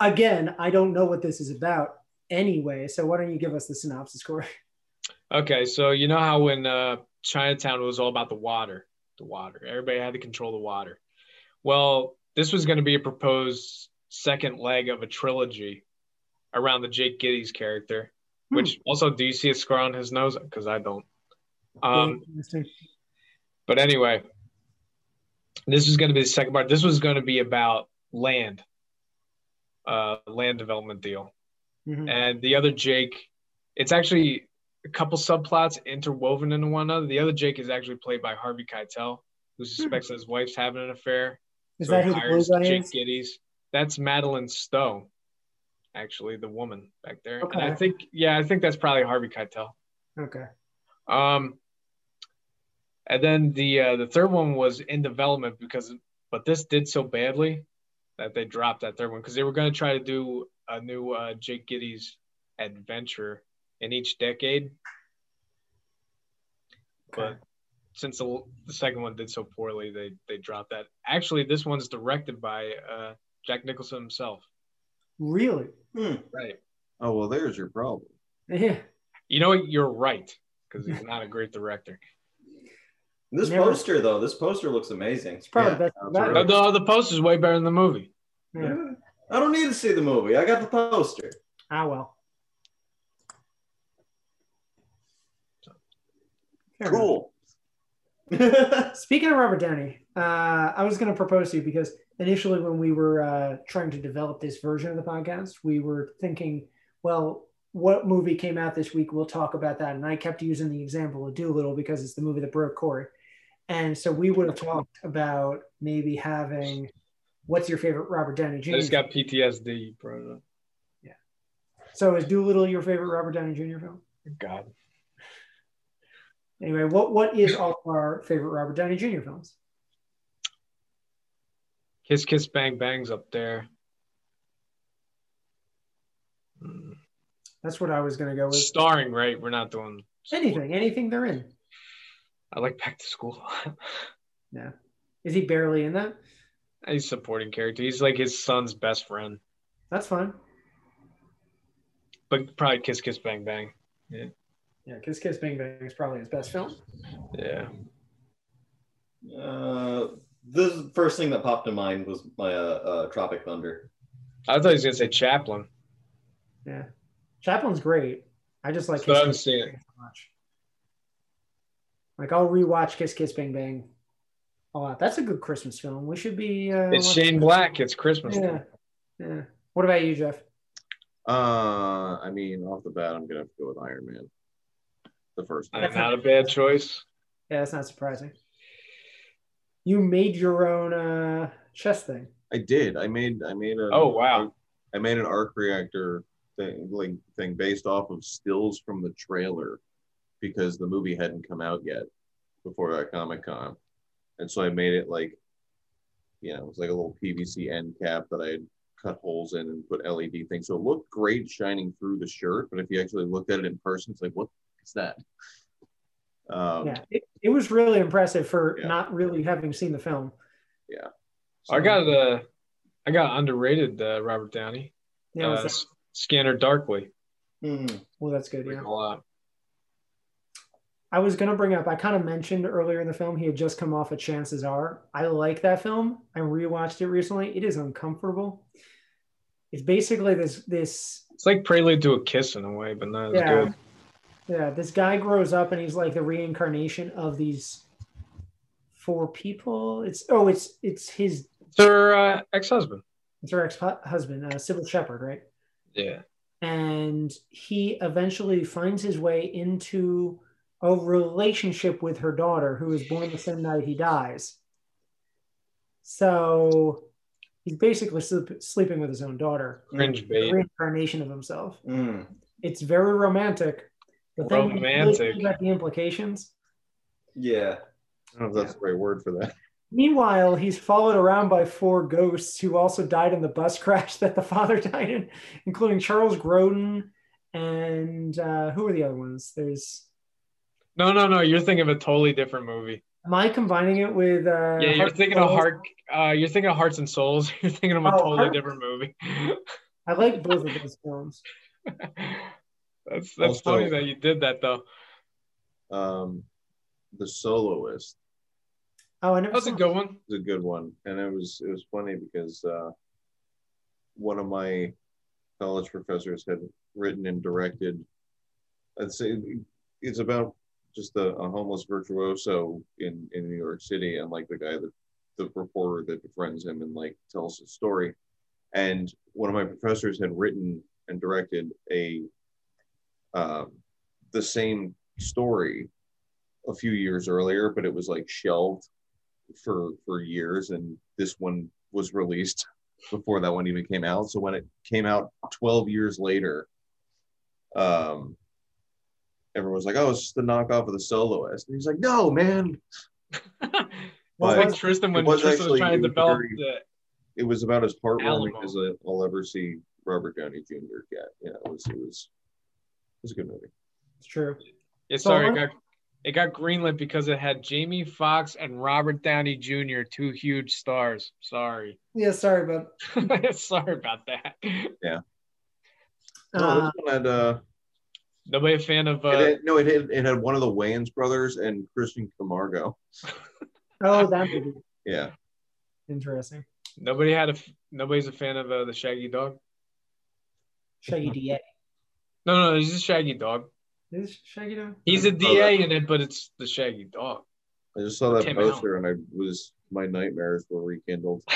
again, I don't know what this is about anyway. So why don't you give us the synopsis, Corey? Okay, so you know how when uh, Chinatown was all about the water, the water. Everybody had to control the water. Well, this was going to be a proposed second leg of a trilogy around the Jake Gittes character. Hmm. Which also, do you see a scar on his nose? Because I don't. Um, but anyway, this is going to be the second part. This was going to be about land, uh, land development deal. Mhm. And the other Jake, it's actually a couple subplots interwoven into one another. The other Jake is actually played by Harvey Keitel, who suspects that his wife's having an affair. Is so that who hires Jake is? Gittes. That's Madeline Stowe, actually, the woman back there. And I think, yeah, I think that's probably Harvey Keitel. Okay. Um, and then the uh, the third one was in development because, but this did so badly that they dropped that third one because they were going to try to do a new uh, Jake Gittes adventure in each decade, Okay. but since the, the second one did so poorly, they they dropped that. Actually, this one's directed by uh, Jack Nicholson himself. Really? Hmm. Right. Oh well, there's your problem. Yeah. You know what? You're right because he's not a great director. This Never- poster though, this poster looks amazing. It's probably Yeah, the best. that's about right. it. The, the poster's way better than the movie. Yeah. I don't need to see the movie. I got the poster. Ah well. Fair. Cool. Speaking of Robert Downey, uh, I was going to propose to you because initially, when we were uh, trying to develop this version of the podcast, we were thinking, well, what movie came out this week? We'll talk about that. And I kept using the example of Dolittle because it's the movie that broke Corey. And so we would have talked about maybe having what's your favorite Robert Downey Jr. I just got PTSD, bro. Yeah. So is Dolittle your favorite Robert Downey Jr. film? God. Anyway, what what is all of our favorite Robert Downey Jr. films? Kiss Kiss Bang Bang's up there. That's what I was going to go with. Starring, right? We're not doing Anything, anything they're in. I like Back to School. Yeah. Is he barely in that? He's supporting character. He's like his son's best friend. That's fine. But probably Kiss Kiss Bang Bang. Yeah, Yeah, Kiss Kiss Bang Bang is probably his best film. Yeah. uh, the first thing that popped to mind was my uh, uh, Tropic Thunder. I thought he was gonna say Chaplin. Yeah. Chaplin's great. I just like Still haven't seen Bang Bang so much. Like I'll rewatch Kiss Kiss Bang Bang a lot. That's a good Christmas film. We should be uh It's watching- Shane Black. It's Christmas. Yeah. Yeah. What about you, Jeff? Uh, I mean, off the bat, I'm gonna have to go with Iron Man. The first one. Uh, not a bad choice. Yeah, that's not surprising. You made your own uh chess thing. I did. I made. I made a. Oh, wow. I made an arc reactor thing, like thing based off of stills from the trailer, because the movie hadn't come out yet before that Comic Con, and so I made it like, you know, it was like a little PVC end cap that I had cut holes in and put LED things. So it looked great shining through the shirt, but if you actually looked at it in person, it's like, what is that? Um, Yeah. It, it was really impressive for Yeah. not really having seen the film. so- I got uh, I got underrated uh, Robert Downey. Yeah, uh, that? S- Scanner Darkly. Hmm. well, that's good. Yeah. A lot. I was gonna bring up. I kind of mentioned earlier in the film he had just come off of Chances Are. I like that film. I rewatched it recently. It is uncomfortable. It's basically this this It's like Prelude to a Kiss in a way, but not as yeah good. yeah. This guy grows up and he's like the reincarnation of these four people. It's oh it's it's his It's her uh, ex-husband. it's her ex husband uh, Cybill Shepherd right. Yeah. and he eventually finds his way into a relationship with her daughter who is born the same night he dies so he's basically sleep, sleeping with his own daughter Cringe a bait. reincarnation of himself Hmm. it's very romantic but then when you really Romantic. think about the implications Yeah. I don't know if that's the right word for that. meanwhile he's followed around by four ghosts who also died in the bus crash that the father died in including charles grodin and uh, who are the other ones there's No, no, no. You're thinking of a totally different movie. Am I combining it with? Uh, yeah, you're Heart thinking of Souls? Heart. Uh, you're thinking of Hearts and Souls. You're thinking of a Oh, totally Heart- different movie. I like both of those films. that's that's Also- funny that you did that though. Um, The Soloist Oh, I never. That's a saw good one. It was a good one, and it was it was funny because uh, one of my college professors had written and directed. I'd say it's about just a, a homeless virtuoso in in New York City, and like the guy that the reporter that befriends him and like tells his story. And one of my professors had written and directed a um, the same story a few years earlier, but it was like shelved for for years, and this one was released before that one even came out. So when it came out 12 years later, um, everyone was like, "Oh, it's just a knockoff of the Soloist," and he's like, "No, man, Well, But like Tristan when it was Tristan was trying to was develop very- the it was about as heartwarming Alamo. as a, I'll ever see Robert Downey Jr. get. Yeah, it was it was it was a good movie. It's true. Yeah, So sorry, it got it got greenlit because it had Jamie Foxx and Robert Downey Jr. two huge stars. Sorry, Yeah, sorry, but sorry about that. Yeah. uh, this one had uh, Nobody a fan of it uh, had, no, it had, it had one of the Wayans brothers and Christian Camargo. oh, that Yeah, interesting. nobody had a. nobody's a fan of uh, the Shaggy Dog. Shaggy DA. No, no, he's a Shaggy Dog. Is Shaggy Dog? He's a Oh, DA in it, but it's the Shaggy Dog. I just saw that Tim poster and I was my nightmares were rekindled.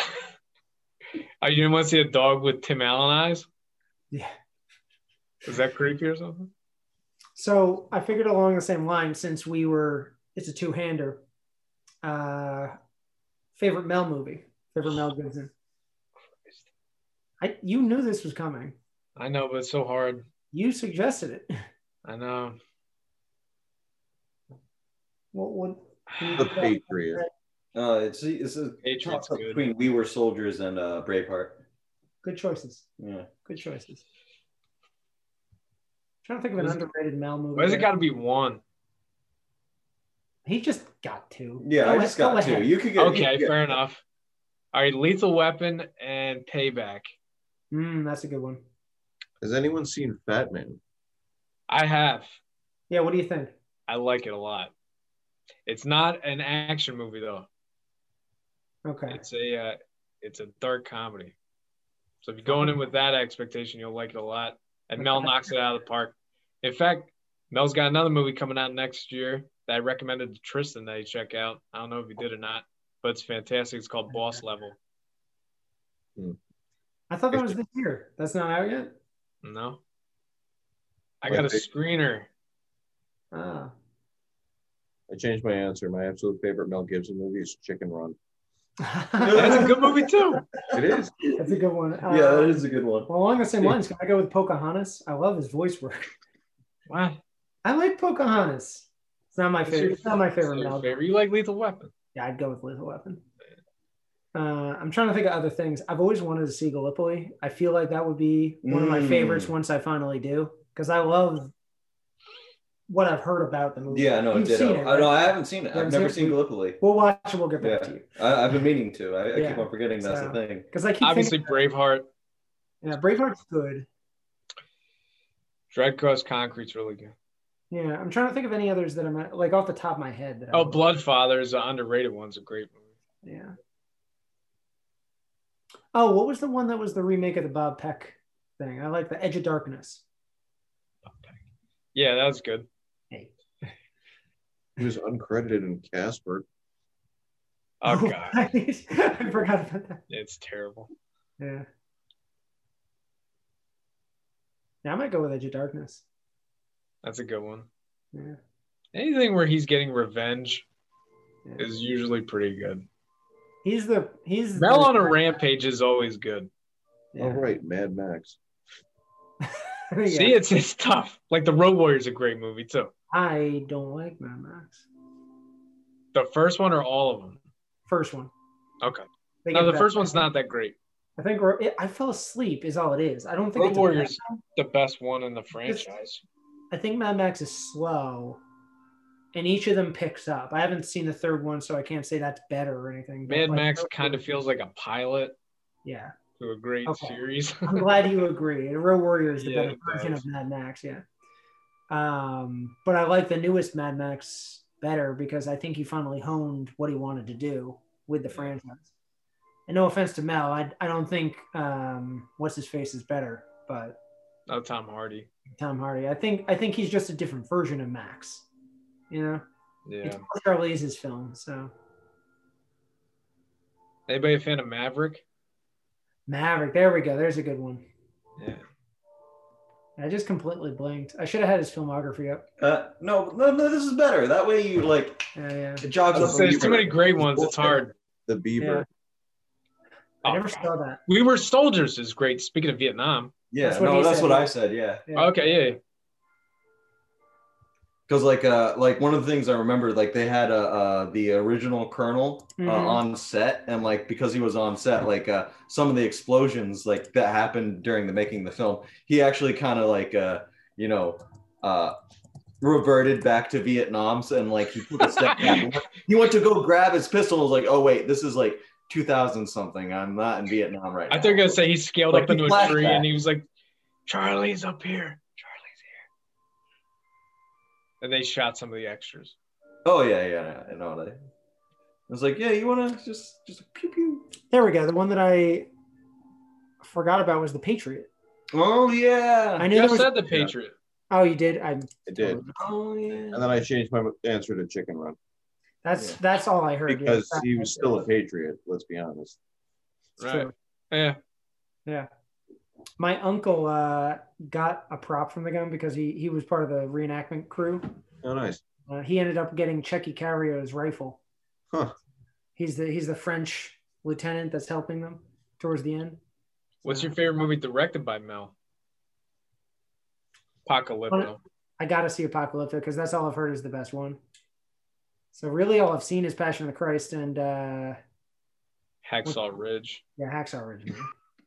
Oh, you didn't want to see a dog with Tim Allen eyes? Yeah. Is that creepy or something? So I figured along the same line since we were it's a two hander. Uh favorite Mel movie. Favorite Mel Gibson. I you knew this was coming. I know, but it's so hard. You suggested it. I know. What would The give Patriot. Uh, it's it's a Patriots toss-up good. between We Were Soldiers and uh, Braveheart. Good choices. Yeah. Good choices. Trying to think of an Why's it- underrated Mel movie. Why's it got to be one? He just got two. Yeah, Go I ahead- just got go two. ahead. You could get Okay, could get- fair enough. All right, Lethal Weapon and Payback. Mm, that's a good one. Has anyone seen Fat Man? I have. Yeah, what do you think? I like it a lot. It's not an action movie though. Okay. It's a uh, it's a dark comedy. So if you're going in with that expectation, you'll like it a lot. And Mel knocks it out of the park. In fact, Mel's got another movie coming out next year that I recommended to Tristan that he check out. I don't know if he did or not, but it's fantastic. It's called Boss Level. I thought that was this year. That's not out yet. No, I got a screener. Ah, I changed my answer. My absolute favorite Mel Gibson movie is Chicken Run. That's a good movie too. It is. That's a good one. Uh, Yeah, that is a good one. Well, along the same lines, can I go with Pocahontas? I love his voice work. What? I like Pocahontas. It's not my favorite. It's not my favorite your Mel. favorite? You like Lethal Weapon? Yeah, I'd go with Lethal Weapon. Uh, I'm trying to think of other things. I've always wanted to see Gallipoli. I feel like that would be one of my Mm. favorites once I finally do, because I love what I've heard about the movie. Yeah, no, You've ditto. seen it, I, no. I haven't seen it. I've never seen seen? Gallipoli. We'll watch it. We'll get back Yeah. to you. I, I've been meaning to. I, I Yeah. keep on forgetting that's So- the thing. Because I keep Obviously, Braveheart. yeah, Braveheart's good. Dragged Across Concrete's really good. Yeah, I'm trying to think of any others that I'm at, like off the top of my head. That Oh, would- Blood Father is an underrated one. It's a great movie. Yeah. Oh, what was the one that was the remake of the Bob Peck thing? I like the Edge of Darkness. Yeah, that was good. Hey. He was uncredited in Casper. Oh, oh god, I forgot about that. it's terrible. Yeah. Yeah, I might go with Edge of Darkness. That's a good one. Yeah. Anything where he's getting revenge yeah. is usually pretty good. He's the he's Mel the, on a rampage is always good. Yeah. All right, Mad Max. Yeah. See, it's it's tough. Like the Road Warrior is a great movie too. I don't like Mad Max. The first one or all of them? First one. Okay. No, the first one's not that great. I think I fell asleep is all it is. I don't think Road Warrior's the best one in the franchise. I think Mad Max is slow, and each of them picks up. I haven't seen the third one, so I can't say that's better or anything. Mad like, Max kind of feels like a pilot Yeah, to a great Okay. series. I'm glad you agree. And Road Warrior is the Yeah, better version does. of Mad Max. Yeah. Um, but I like the newest Mad Max better because I think he finally honed what he wanted to do with the franchise. And no offense to Mel, I, I don't think um, what's his face is better, but Oh, Tom Hardy. Tom Hardy. I think I think he's just a different version of Max. You know, Yeah. it's Charlize's film, so Anybody a fan of Maverick? Maverick. There we go. There's a good one. Yeah. I just completely blanked. I should have had his filmography up. Uh, no, no, no, this is better. That way you like Yeah, yeah. it jogs up. say, There's too many great ones. It's hard. The Beaver. I Oh, never saw that. We were soldiers is great. Speaking of Vietnam. Yeah, That's what no, that's said, what yeah. I said. Yeah, Yeah. Okay, yeah. Because like uh like one of the things I remember like they had uh, uh the original Colonel uh, Mhm. on set and like because he was on set like uh some of the explosions like that happened during the making of the film he actually kind of like uh you know uh reverted back to Vietnam and like he took a step back. he went to go grab his pistol and was like oh wait this is like 2000 something I'm not in Vietnam right I now. were gonna say he scaled Like up into a tree flashback. and he was like, Charlie's up here. Charlie's here. And they shot some of the extras. oh yeah yeah I know that. I was like yeah you want to just just pew pew There we go. The one that I forgot about was the Patriot. oh yeah I knew You just was. said the Patriot. Oh, you did. I. It did. oh yeah And then I changed my answer to Chicken Run That's Yeah. that's all I heard. yeah. because he was still a patriot. Let's be honest. It's Right. true. Yeah. Yeah. My uncle uh, got a prop from the gun because he he was part of the reenactment crew. Oh, nice. Uh, he ended up getting Tchéky Karyo's rifle. Huh. He's the he's the French lieutenant that's helping them towards the end. What's your favorite movie directed by Mel? Apocalypto. I gotta see Apocalypto because that's all I've heard is the best one. So really, all I've seen is Passion of the Christ and uh, Hacksaw Ridge. yeah, Hacksaw Ridge.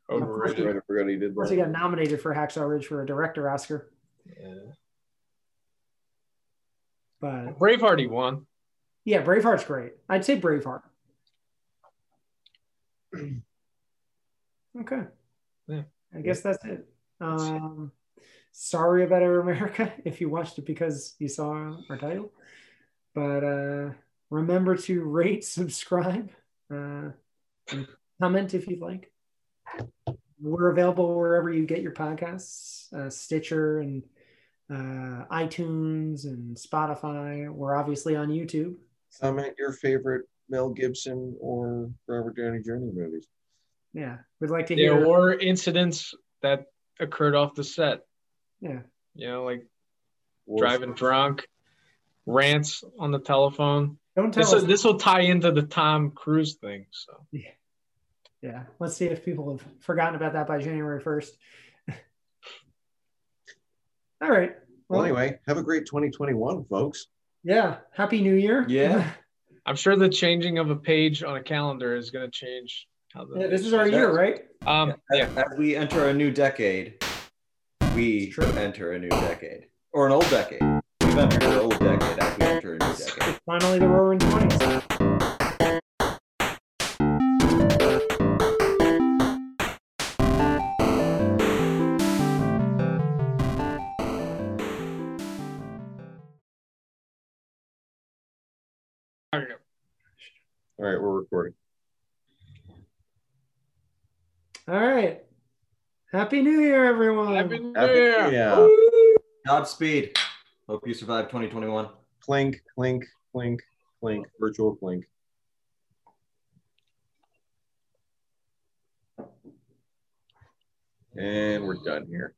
Man. Overrated. I forgot he did Of course, he got nominated for Hacksaw Ridge for a director Oscar, Yeah. but Braveheart he won. yeah, Braveheart's great. I'd say Braveheart. Okay. Yeah. I guess that's it. Um, sorry about Air America if you watched it because you saw our title, but uh, remember to rate, subscribe, uh, and comment if you'd like. We're available wherever you get your podcasts, uh, Stitcher and uh, iTunes and Spotify. We're obviously on YouTube. Comment your favorite Mel Gibson or Robert Downey Jr. movies. Yeah, we'd like to Yeah, hear. or incidents that occurred off the set. Yeah, You know, like Or- driving drunk, rants on the telephone. don't tell This us. will, this will tie into the Tom Cruise thing. So Yeah, yeah. Let's see if people have forgotten about that by january 1st all right. Well, well, anyway have a great 2021 folks. Yeah. Happy new year. Yeah. I'm sure the changing of a page on a calendar is going to change how the yeah, this is our year right? Um yeah. As, as we enter a new decade we enter a new decade. Or an old decade. We've entered an old decade as we enter a new decade. finally the roaring 20s right, we're recording. All right. Happy New Year, everyone. Happy New Happy- Year. yeah. Godspeed. Hope you survive 2021. Clink, clink, clink, clink, virtual clink. And we're done here.